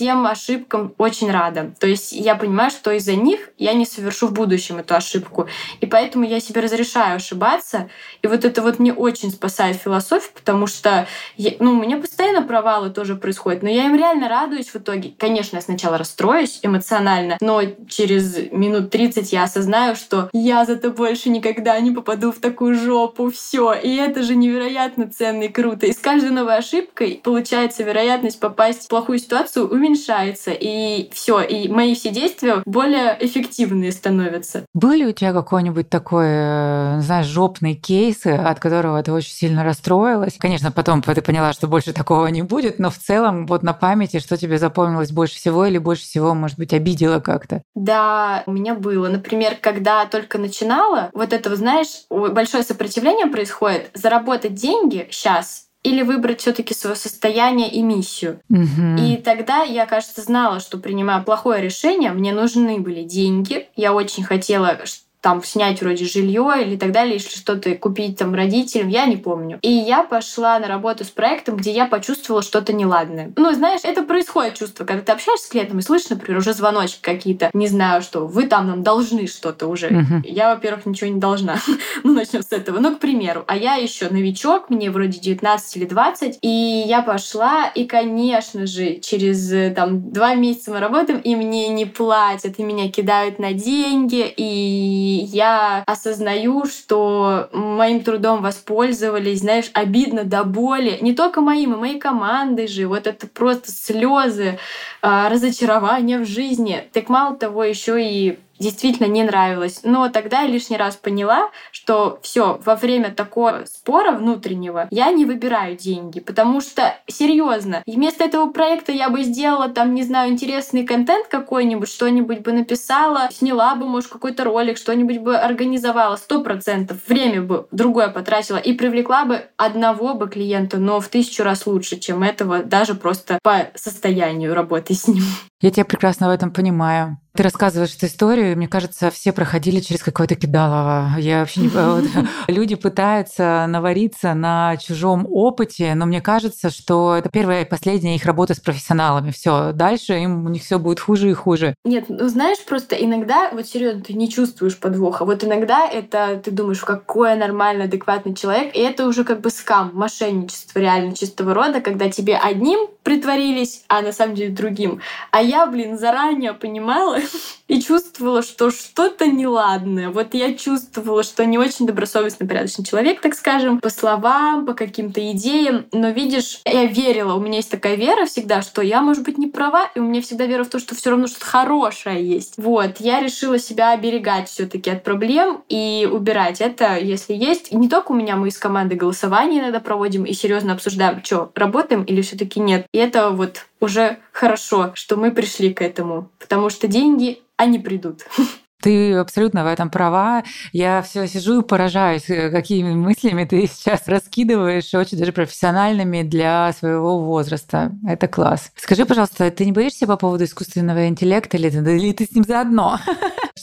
всем ошибкам очень рада. То есть я понимаю, что из-за них я не совершу в будущем эту ошибку. И поэтому я себе разрешаю ошибаться. И вот это вот мне очень спасает философия, потому что я, ну, у меня постоянно провалы тоже происходят, но я им реально радуюсь в итоге. Конечно, я сначала расстроюсь эмоционально, но через минут 30 я осознаю, что я зато больше никогда не попаду в такую жопу. Все. И это же невероятно ценно и круто. И с каждой новой ошибкой получается вероятность попасть в плохую ситуацию уменьшается. И все. И мои все действия более эффективные становятся. Были у тебя какой-нибудь такой, э, знаешь, жопный кейс, от которого ты очень сильно расстроилась? Конечно, потом ты поняла, что больше такого не будет, но в целом вот на памяти, что тебе запомнилось больше всего или больше всего, может быть, обидело как-то? Да, у меня было. Например, когда только начинала, вот это, знаешь, большое сопротивление происходит. Заработать деньги сейчас или выбрать все-таки свое состояние и миссию. Угу. И тогда я, кажется, знала, что принимая плохое решение, мне нужны были деньги. Я очень хотела там снять вроде жилье или так далее, если что-то купить там родителям, я не помню. И я пошла на работу с проектом, где я почувствовала что-то неладное. Ну, знаешь, это происходит чувство, когда ты общаешься с клиентом и слышишь, например, уже звоночки какие-то, не знаю что, вы там нам должны что-то уже. Угу. Я, во-первых, ничего не должна. ну, начнем с этого. Ну, к примеру, а я еще новичок, мне вроде 19 или 20, и я пошла, и, конечно же, через там два месяца мы работаем, и мне не платят, и меня кидают на деньги, и я осознаю, что моим трудом воспользовались, знаешь, обидно до боли. Не только моим, и моей командой же. Вот это просто слезы, а, разочарование в жизни. Так мало того, еще и действительно не нравилось. Но тогда я лишний раз поняла, что все во время такого спора внутреннего я не выбираю деньги, потому что серьезно, вместо этого проекта я бы сделала там, не знаю, интересный контент какой-нибудь, что-нибудь бы написала, сняла бы, может, какой-то ролик, что-нибудь бы организовала, сто процентов время бы другое потратила и привлекла бы одного бы клиента, но в тысячу раз лучше, чем этого, даже просто по состоянию работы с ним. Я тебя прекрасно в этом понимаю. Ты рассказываешь эту историю, и мне кажется, все проходили через какое-то кидалово. Я вообще не Люди пытаются навариться на чужом опыте, но мне кажется, что это первая и последняя их работа с профессионалами. Все, дальше им у них все будет хуже и хуже. Нет, ну знаешь, просто иногда, вот серьезно, ты не чувствуешь подвоха. Вот иногда это ты думаешь, какой нормальный, адекватный человек, и это уже как бы скам, мошенничество реально чистого рода, когда тебе одним притворились, а на самом деле другим. А я, блин, заранее понимала и чувствовала, что что-то неладное. Вот я чувствовала, что не очень добросовестный, порядочный человек, так скажем, по словам, по каким-то идеям. Но видишь, я верила, у меня есть такая вера всегда, что я, может быть, не права, и у меня всегда вера в то, что все равно что-то хорошее есть. Вот, я решила себя оберегать все таки от проблем и убирать это, если есть. И не только у меня, мы из команды голосования иногда проводим и серьезно обсуждаем, что работаем или все таки нет. И это вот уже хорошо, что мы пришли к этому, потому что деньги, они придут. Ты абсолютно в этом права. Я все сижу и поражаюсь, э, какими мыслями ты сейчас раскидываешь, очень даже профессиональными для своего возраста. Это класс. Скажи, пожалуйста, ты не боишься по поводу искусственного интеллекта или, или ты с ним заодно?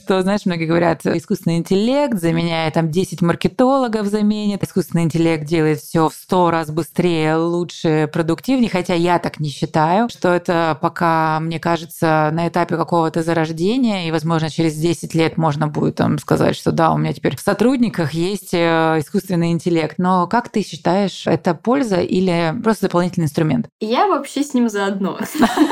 что, знаешь, многие говорят, искусственный интеллект заменяет там 10 маркетологов заменит, искусственный интеллект делает все в 100 раз быстрее, лучше, продуктивнее, хотя я так не считаю, что это пока, мне кажется, на этапе какого-то зарождения, и, возможно, через 10 лет можно будет там сказать, что да, у меня теперь в сотрудниках есть э, искусственный интеллект. Но как ты считаешь, это польза или просто дополнительный инструмент? Я вообще с ним заодно.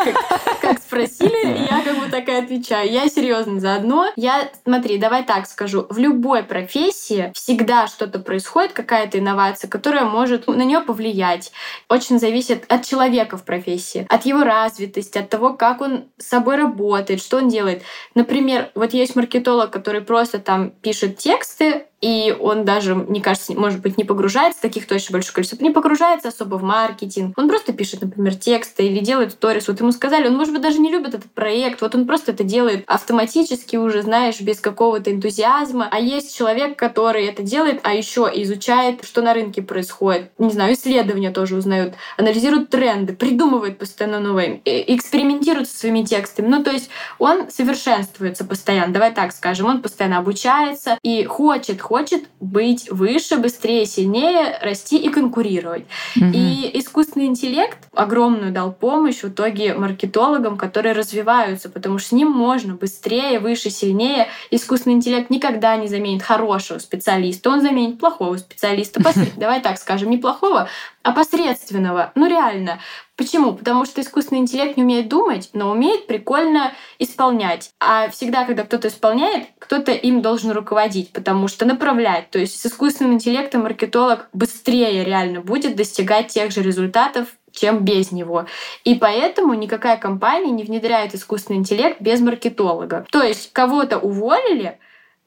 Как спросили, я как бы такая отвечаю. Я серьезно заодно. Я, смотри, давай так скажу. В любой профессии всегда что-то происходит, какая-то инновация, которая может на нее повлиять. Очень зависит от человека в профессии, от его развитости, от того, как он с собой работает, что он делает. Например, вот есть маркетолог, который просто там пишет тексты, и он даже, мне кажется, может быть, не погружается, таких точно большое количество, не погружается особо в маркетинг. Он просто пишет, например, тексты или делает сторис. Вот ему сказали, он, может быть, даже не любит этот проект, вот он просто это делает автоматически уже, знаешь, без какого-то энтузиазма. А есть человек, который это делает, а еще изучает, что на рынке происходит. Не знаю, исследования тоже узнают, анализирует тренды, придумывает постоянно новые, экспериментирует со своими текстами. Ну, то есть он совершенствуется постоянно, давай так скажем, он постоянно обучается и хочет, хочет хочет быть выше, быстрее, сильнее, расти и конкурировать. Mm-hmm. И искусственный интеллект огромную дал помощь в итоге маркетологам, которые развиваются, потому что с ним можно быстрее, выше, сильнее. Искусственный интеллект никогда не заменит хорошего специалиста, он заменит плохого специалиста. Давай так скажем, не плохого, а посредственного. Ну реально. Почему? Потому что искусственный интеллект не умеет думать, но умеет прикольно исполнять. А всегда, когда кто-то исполняет, кто-то им должен руководить, потому что направлять. То есть с искусственным интеллектом маркетолог быстрее реально будет достигать тех же результатов, чем без него. И поэтому никакая компания не внедряет искусственный интеллект без маркетолога. То есть кого-то уволили,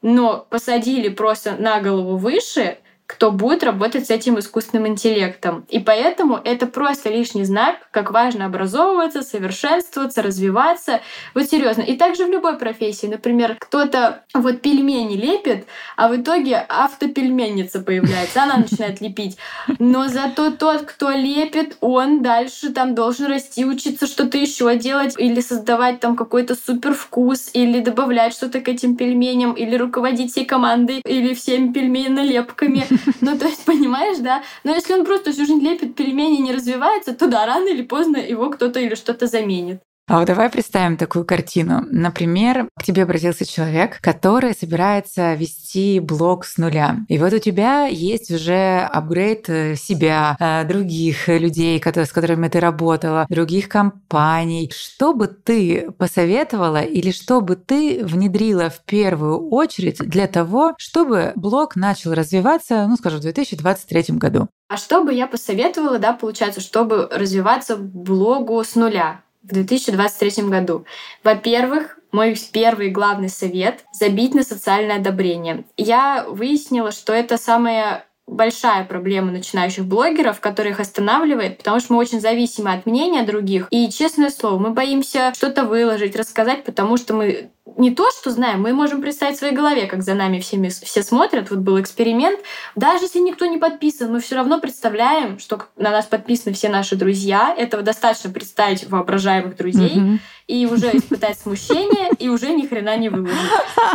но посадили просто на голову выше, кто будет работать с этим искусственным интеллектом. И поэтому это просто лишний знак, как важно образовываться, совершенствоваться, развиваться. Вот серьезно. И также в любой профессии. Например, кто-то вот пельмени лепит, а в итоге автопельменница появляется, она начинает лепить. Но зато тот, кто лепит, он дальше там должен расти, учиться что-то еще делать, или создавать там какой-то супер вкус, или добавлять что-то к этим пельменям, или руководить всей командой, или всеми пельмени налепками. Ну, то есть, понимаешь, да? Но если он просто всю жизнь лепит пельмени и не развивается, то да, рано или поздно его кто-то или что-то заменит. А вот давай представим такую картину. Например, к тебе обратился человек, который собирается вести блог с нуля. И вот у тебя есть уже апгрейд э, себя, э, других людей, с которыми ты работала, других компаний. Что бы ты посоветовала или что бы ты внедрила в первую очередь для того, чтобы блог начал развиваться, ну, скажем, в 2023 году? А что бы я посоветовала, да, получается, чтобы развиваться блогу с нуля? В 2023 году. Во-первых, мой первый главный совет — забить на социальное одобрение. Я выяснила, что это самая большая проблема начинающих блогеров, которая их останавливает, потому что мы очень зависимы от мнения других. И, честное слово, мы боимся что-то выложить, рассказать, потому что мы не то, что знаем, мы можем представить в своей голове, как за нами всеми, все смотрят. Вот был эксперимент. Даже если никто не подписан, мы все равно представляем, что на нас подписаны все наши друзья. Этого достаточно представить воображаемых друзей. Mm-hmm и уже испытать смущение, и уже ни хрена не выложить.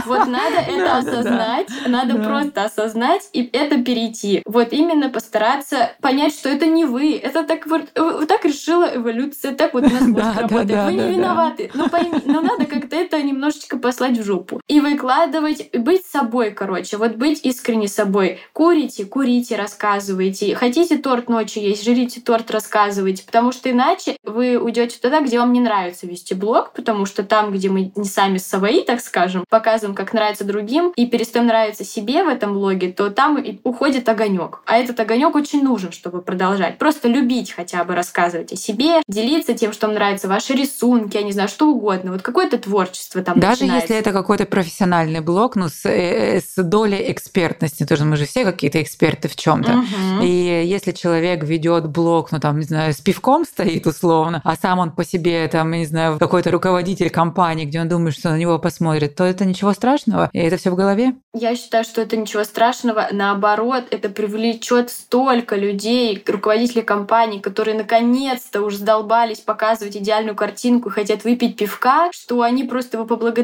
Вот надо это осознать, надо просто осознать и это перейти. Вот именно постараться понять, что это не вы, это так вот, так решила эволюция, так вот у нас работает. Вы не виноваты, но пойми, но надо как-то это немножечко послать в жопу. И выкладывать, быть собой, короче, вот быть искренне собой. Курите, курите, рассказывайте. Хотите торт ночью есть, жрите торт, рассказывайте, потому что иначе вы уйдете туда, где вам не нравится вести блог, потому что там, где мы не сами свои, так скажем, показываем, как нравится другим, и перестаем нравиться себе в этом блоге, то там и уходит огонек. А этот огонек очень нужен, чтобы продолжать. Просто любить хотя бы рассказывать о себе, делиться тем, что вам нравится, ваши рисунки, я не знаю, что угодно. Вот какое-то творчество там Даже начинается. если это какой-то профессиональный блог, ну, с, э, с долей экспертности, тоже мы же все какие-то эксперты в чем то Угу. И если человек ведет блог, ну, там, не знаю, с пивком стоит условно, а сам он по себе, там, не знаю, какой-то руководитель компании, где он думает, что на него посмотрит, то это ничего страшного, и это все в голове? Я считаю, что это ничего страшного. Наоборот, это привлечет столько людей, руководителей компаний, которые наконец-то уже сдолбались показывать идеальную картинку и хотят выпить пивка, что они просто его поблагодарят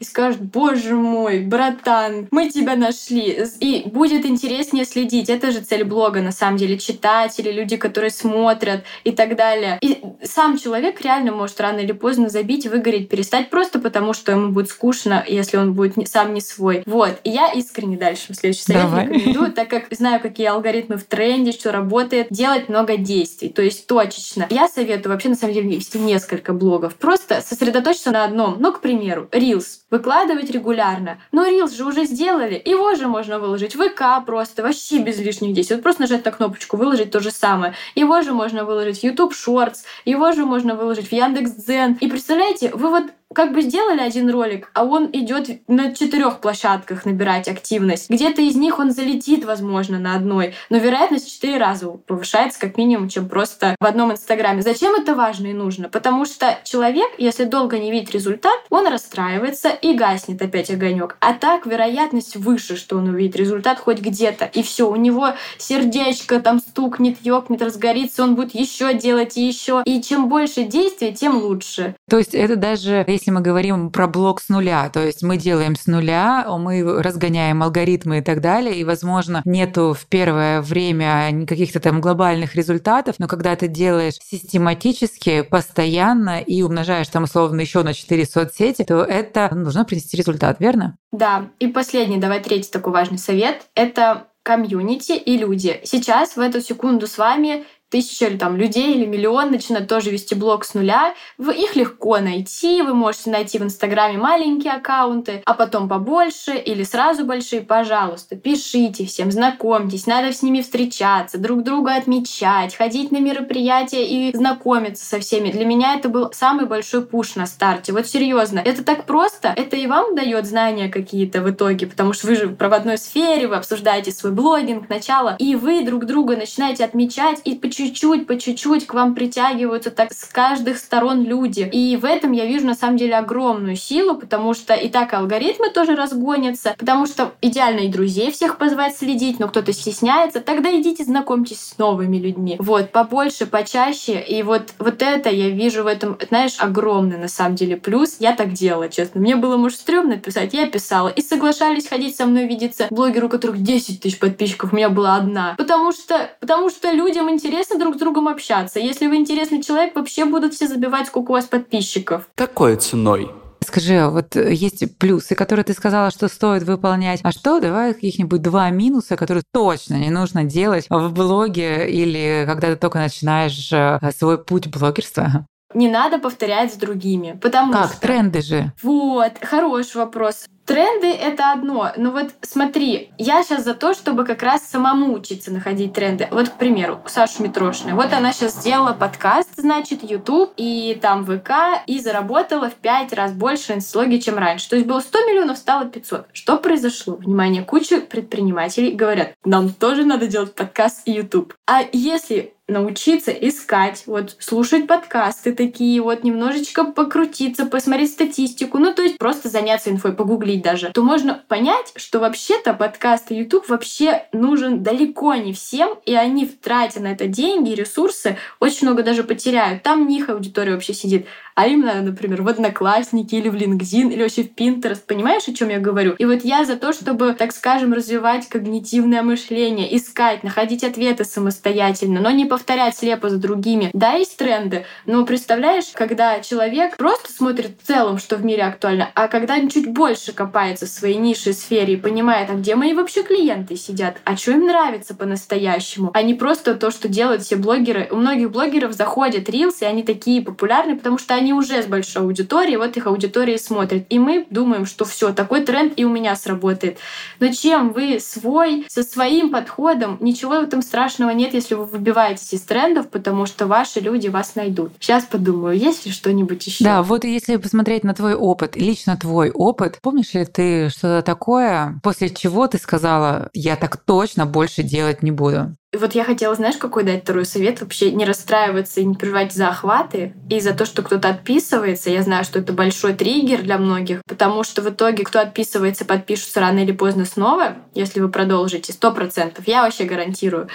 и скажут, боже мой, братан, мы тебя нашли. И будет интереснее следить. Это же цель блога, на самом деле, читатели, люди, которые смотрят и так далее. И сам человек реально может рано или поздно забить, выгореть, перестать просто потому, что ему будет скучно, если он будет сам не свой. Вот. И я искренне дальше в следующий совет Давай. рекомендую, так как знаю, какие алгоритмы в тренде, что работает, делать много действий, то есть точечно. Я советую вообще, на самом деле, вести несколько блогов. Просто сосредоточиться на одном. Ну, к примеру, Reels. Выкладывать регулярно. Но Reels же уже сделали. Его же можно выложить ВК просто, вообще без лишних действий. Вот просто нажать на кнопочку «Выложить» то же самое. Его же можно выложить в YouTube Shorts. Его же можно выложить в Яндекс.Дзен. И представляете, вы вот как бы сделали один ролик, а он идет на четырех площадках набирать активность. Где-то из них он залетит, возможно, на одной, но вероятность четыре раза повышается как минимум, чем просто в одном инстаграме. Зачем это важно и нужно? Потому что человек, если долго не видит результат, он расстраивается и гаснет опять огонек. А так вероятность выше, что он увидит результат хоть где-то. И все, у него сердечко там стукнет, ёкнет, разгорится, он будет еще делать и еще. И чем больше действий, тем лучше. То есть это даже если мы говорим про блок с нуля, то есть мы делаем с нуля, мы разгоняем алгоритмы и так далее, и, возможно, нету в первое время каких-то там глобальных результатов, но когда ты делаешь систематически, постоянно и умножаешь там условно еще на 4 соцсети, то это должно принести результат, верно? Да. И последний, давай третий такой важный совет — это комьюнити и люди. Сейчас в эту секунду с вами тысяча или там людей или миллион начинают тоже вести блог с нуля, их легко найти, вы можете найти в Инстаграме маленькие аккаунты, а потом побольше или сразу большие, пожалуйста, пишите всем, знакомьтесь, надо с ними встречаться, друг друга отмечать, ходить на мероприятия и знакомиться со всеми. Для меня это был самый большой пуш на старте. Вот серьезно, это так просто, это и вам дает знания какие-то в итоге, потому что вы же в проводной сфере, вы обсуждаете свой блогинг, начало, и вы друг друга начинаете отмечать и почему чуть-чуть, по чуть-чуть к вам притягиваются так с каждых сторон люди. И в этом я вижу на самом деле огромную силу, потому что и так алгоритмы тоже разгонятся, потому что идеально и друзей всех позвать следить, но кто-то стесняется, тогда идите знакомьтесь с новыми людьми. Вот, побольше, почаще. И вот, вот это я вижу в этом, знаешь, огромный на самом деле плюс. Я так делала, честно. Мне было, может, стрёмно писать, я писала. И соглашались ходить со мной видеться блогеры, у которых 10 тысяч подписчиков, у меня была одна. Потому что, потому что людям интересно интересно друг с другом общаться. Если вы интересный человек, вообще будут все забивать, сколько у вас подписчиков. Какой ценой? Скажи, а вот есть плюсы, которые ты сказала, что стоит выполнять. А что, давай каких-нибудь два минуса, которые точно не нужно делать в блоге или когда ты только начинаешь э, свой путь блогерства? Не надо повторять с другими, потому как? что... тренды же. Вот, хороший вопрос. Тренды — это одно. Но вот смотри, я сейчас за то, чтобы как раз самому учиться находить тренды. Вот, к примеру, Саша Митрошина. Вот она сейчас сделала подкаст, значит, YouTube и там ВК, и заработала в пять раз больше инсталоги, чем раньше. То есть было 100 миллионов, стало 500. Что произошло? Внимание, куча предпринимателей говорят, нам тоже надо делать подкаст и YouTube. А если научиться искать, вот слушать подкасты такие, вот немножечко покрутиться, посмотреть статистику, ну то есть просто заняться инфой, погуглить даже, то можно понять, что вообще-то подкаст и YouTube вообще нужен далеко не всем, и они, тратя на это деньги и ресурсы, очень много даже потеряют. Там не их аудитория вообще сидит а именно, например, в Одноклассники или в LinkedIn или вообще в Pinterest. Понимаешь, о чем я говорю? И вот я за то, чтобы, так скажем, развивать когнитивное мышление, искать, находить ответы самостоятельно, но не повторять слепо за другими. Да, есть тренды, но представляешь, когда человек просто смотрит в целом, что в мире актуально, а когда он чуть больше копается в своей нише, сфере и понимает, а где мои вообще клиенты сидят, а что им нравится по-настоящему, а не просто то, что делают все блогеры. У многих блогеров заходят рилсы, и они такие популярны, потому что они они уже с большой аудиторией, вот их аудитория смотрит. И мы думаем, что все, такой тренд и у меня сработает. Но чем вы свой, со своим подходом, ничего в этом страшного нет, если вы выбиваетесь из трендов, потому что ваши люди вас найдут. Сейчас подумаю, есть ли что-нибудь еще? Да, вот если посмотреть на твой опыт, лично твой опыт, помнишь ли ты что-то такое, после чего ты сказала, я так точно больше делать не буду? И вот я хотела, знаешь, какой дать второй совет? Вообще не расстраиваться и не переживать за охваты. И за то, что кто-то отписывается. Я знаю, что это большой триггер для многих, потому что в итоге кто отписывается, подпишутся рано или поздно снова, если вы продолжите, сто процентов. Я вообще гарантирую.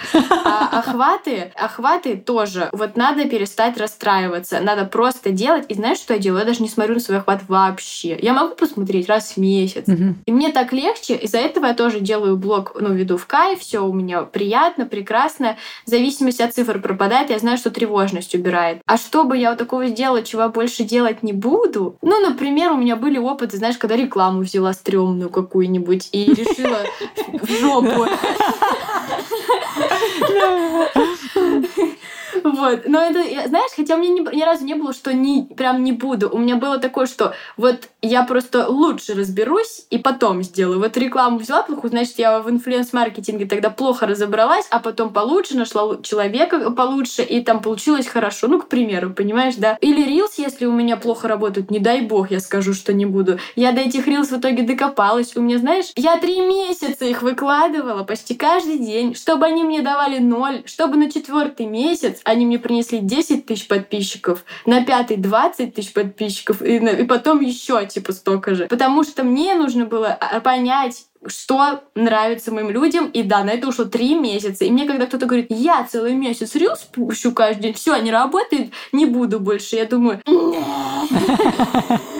А охваты, охваты тоже. Вот надо перестать расстраиваться. Надо просто делать. И знаешь, что я делаю? Я даже не смотрю на свой охват вообще. Я могу посмотреть раз в месяц. И мне так легче. Из-за этого я тоже делаю блог, ну, веду в кайф, все у меня приятно, прекрасно прекрасно. Зависимость от цифр пропадает, я знаю, что тревожность убирает. А чтобы я вот такого сделала, чего больше делать не буду, ну, например, у меня были опыты, знаешь, когда рекламу взяла стрёмную какую-нибудь и решила в жопу. Вот. Но это, знаешь, хотя у меня ни, ни разу не было, что не, прям не буду. У меня было такое, что вот я просто лучше разберусь и потом сделаю. Вот рекламу взяла плохую, значит, я в инфлюенс-маркетинге тогда плохо разобралась, а потом получше нашла человека получше, и там получилось хорошо. Ну, к примеру, понимаешь, да? Или Reels, если у меня плохо работают, не дай бог, я скажу, что не буду. Я до этих Reels в итоге докопалась. У меня, знаешь, я три месяца их выкладывала почти каждый день, чтобы они мне давали ноль, чтобы на четвертый месяц они мне принесли 10 тысяч подписчиков, на пятый 20 тысяч подписчиков, и, и потом еще типа столько же. Потому что мне нужно было а, понять, что нравится моим людям. И да, на это ушло три месяца. И мне, когда кто-то говорит, я целый месяц рилс пущу каждый день, все, не работает, не буду больше. Я думаю,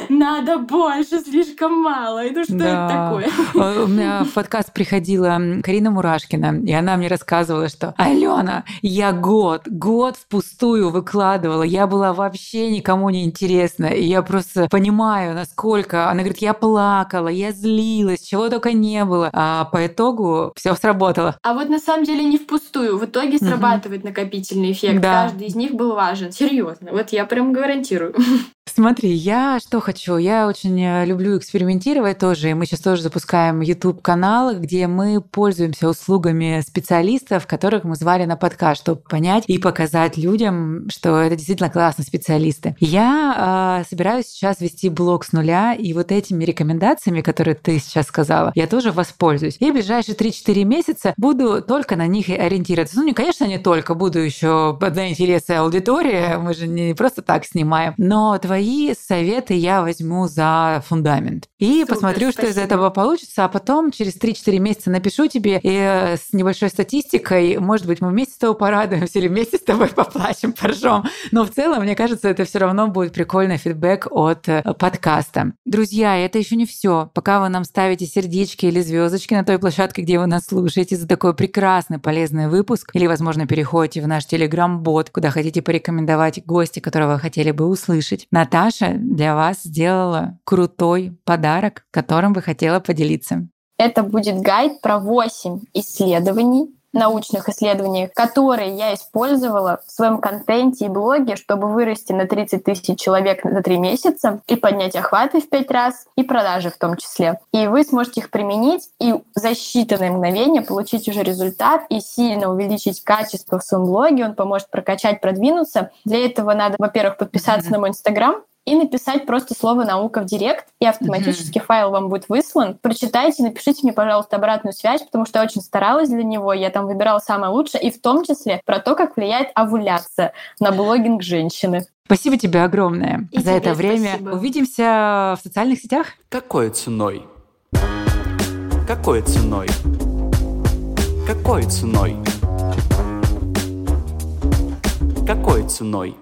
надо больше, слишком мало. Ну что это такое? У меня в подкаст приходила Карина Мурашкина, и она мне рассказывала, что Алена, я год, год впустую выкладывала, я была вообще никому не интересна, и я просто понимаю, насколько... Она говорит, я плакала, я злилась, чего только не не было. А по итогу все сработало. А вот на самом деле не впустую. В итоге срабатывает угу. накопительный эффект. Да. Каждый из них был важен. Серьезно. Вот я прям гарантирую. Смотри, я что хочу? Я очень э, люблю экспериментировать тоже. И мы сейчас тоже запускаем YouTube-канал, где мы пользуемся услугами специалистов, которых мы звали на подкаст, чтобы понять и показать людям, что это действительно классные специалисты. Я э, собираюсь сейчас вести блог с нуля, и вот этими рекомендациями, которые ты сейчас сказала, я тоже воспользуюсь. И в ближайшие 3-4 месяца буду только на них и ориентироваться. Ну, не, конечно, не только, буду еще для интереса аудитории, мы же не просто так снимаем, но твои советы я возьму за фундамент. И Супер, посмотрю, спасибо. что из этого получится, а потом через 3-4 месяца напишу тебе и э, с небольшой статистикой, может быть, мы вместе с тобой порадуемся или вместе с тобой поплачем, поржем. Но в целом, мне кажется, это все равно будет прикольный фидбэк от э, подкаста. Друзья, это еще не все. Пока вы нам ставите сердечки или звездочки на той площадке, где вы нас слушаете, за такой прекрасный, полезный выпуск. Или, возможно, переходите в наш телеграм-бот, куда хотите порекомендовать гостя, которого хотели бы услышать. Наташа для вас сделала крутой подарок, которым вы хотела поделиться. Это будет гайд про 8 исследований научных исследованиях, которые я использовала в своем контенте и блоге, чтобы вырасти на 30 тысяч человек за три месяца и поднять охваты в пять раз и продажи в том числе. И вы сможете их применить и за считанные мгновения получить уже результат и сильно увеличить качество в своем блоге. Он поможет прокачать, продвинуться. Для этого надо, во-первых, подписаться mm-hmm. на мой инстаграм, и написать просто слово «наука» в директ, и автоматически mm-hmm. файл вам будет выслан. Прочитайте, напишите мне, пожалуйста, обратную связь, потому что я очень старалась для него, я там выбирала самое лучшее, и в том числе про то, как влияет овуляция на блогинг женщины. Спасибо тебе огромное и за это время. Спасибо. Увидимся в социальных сетях. Какой ценой? Какой ценой? Какой ценой? Какой ценой?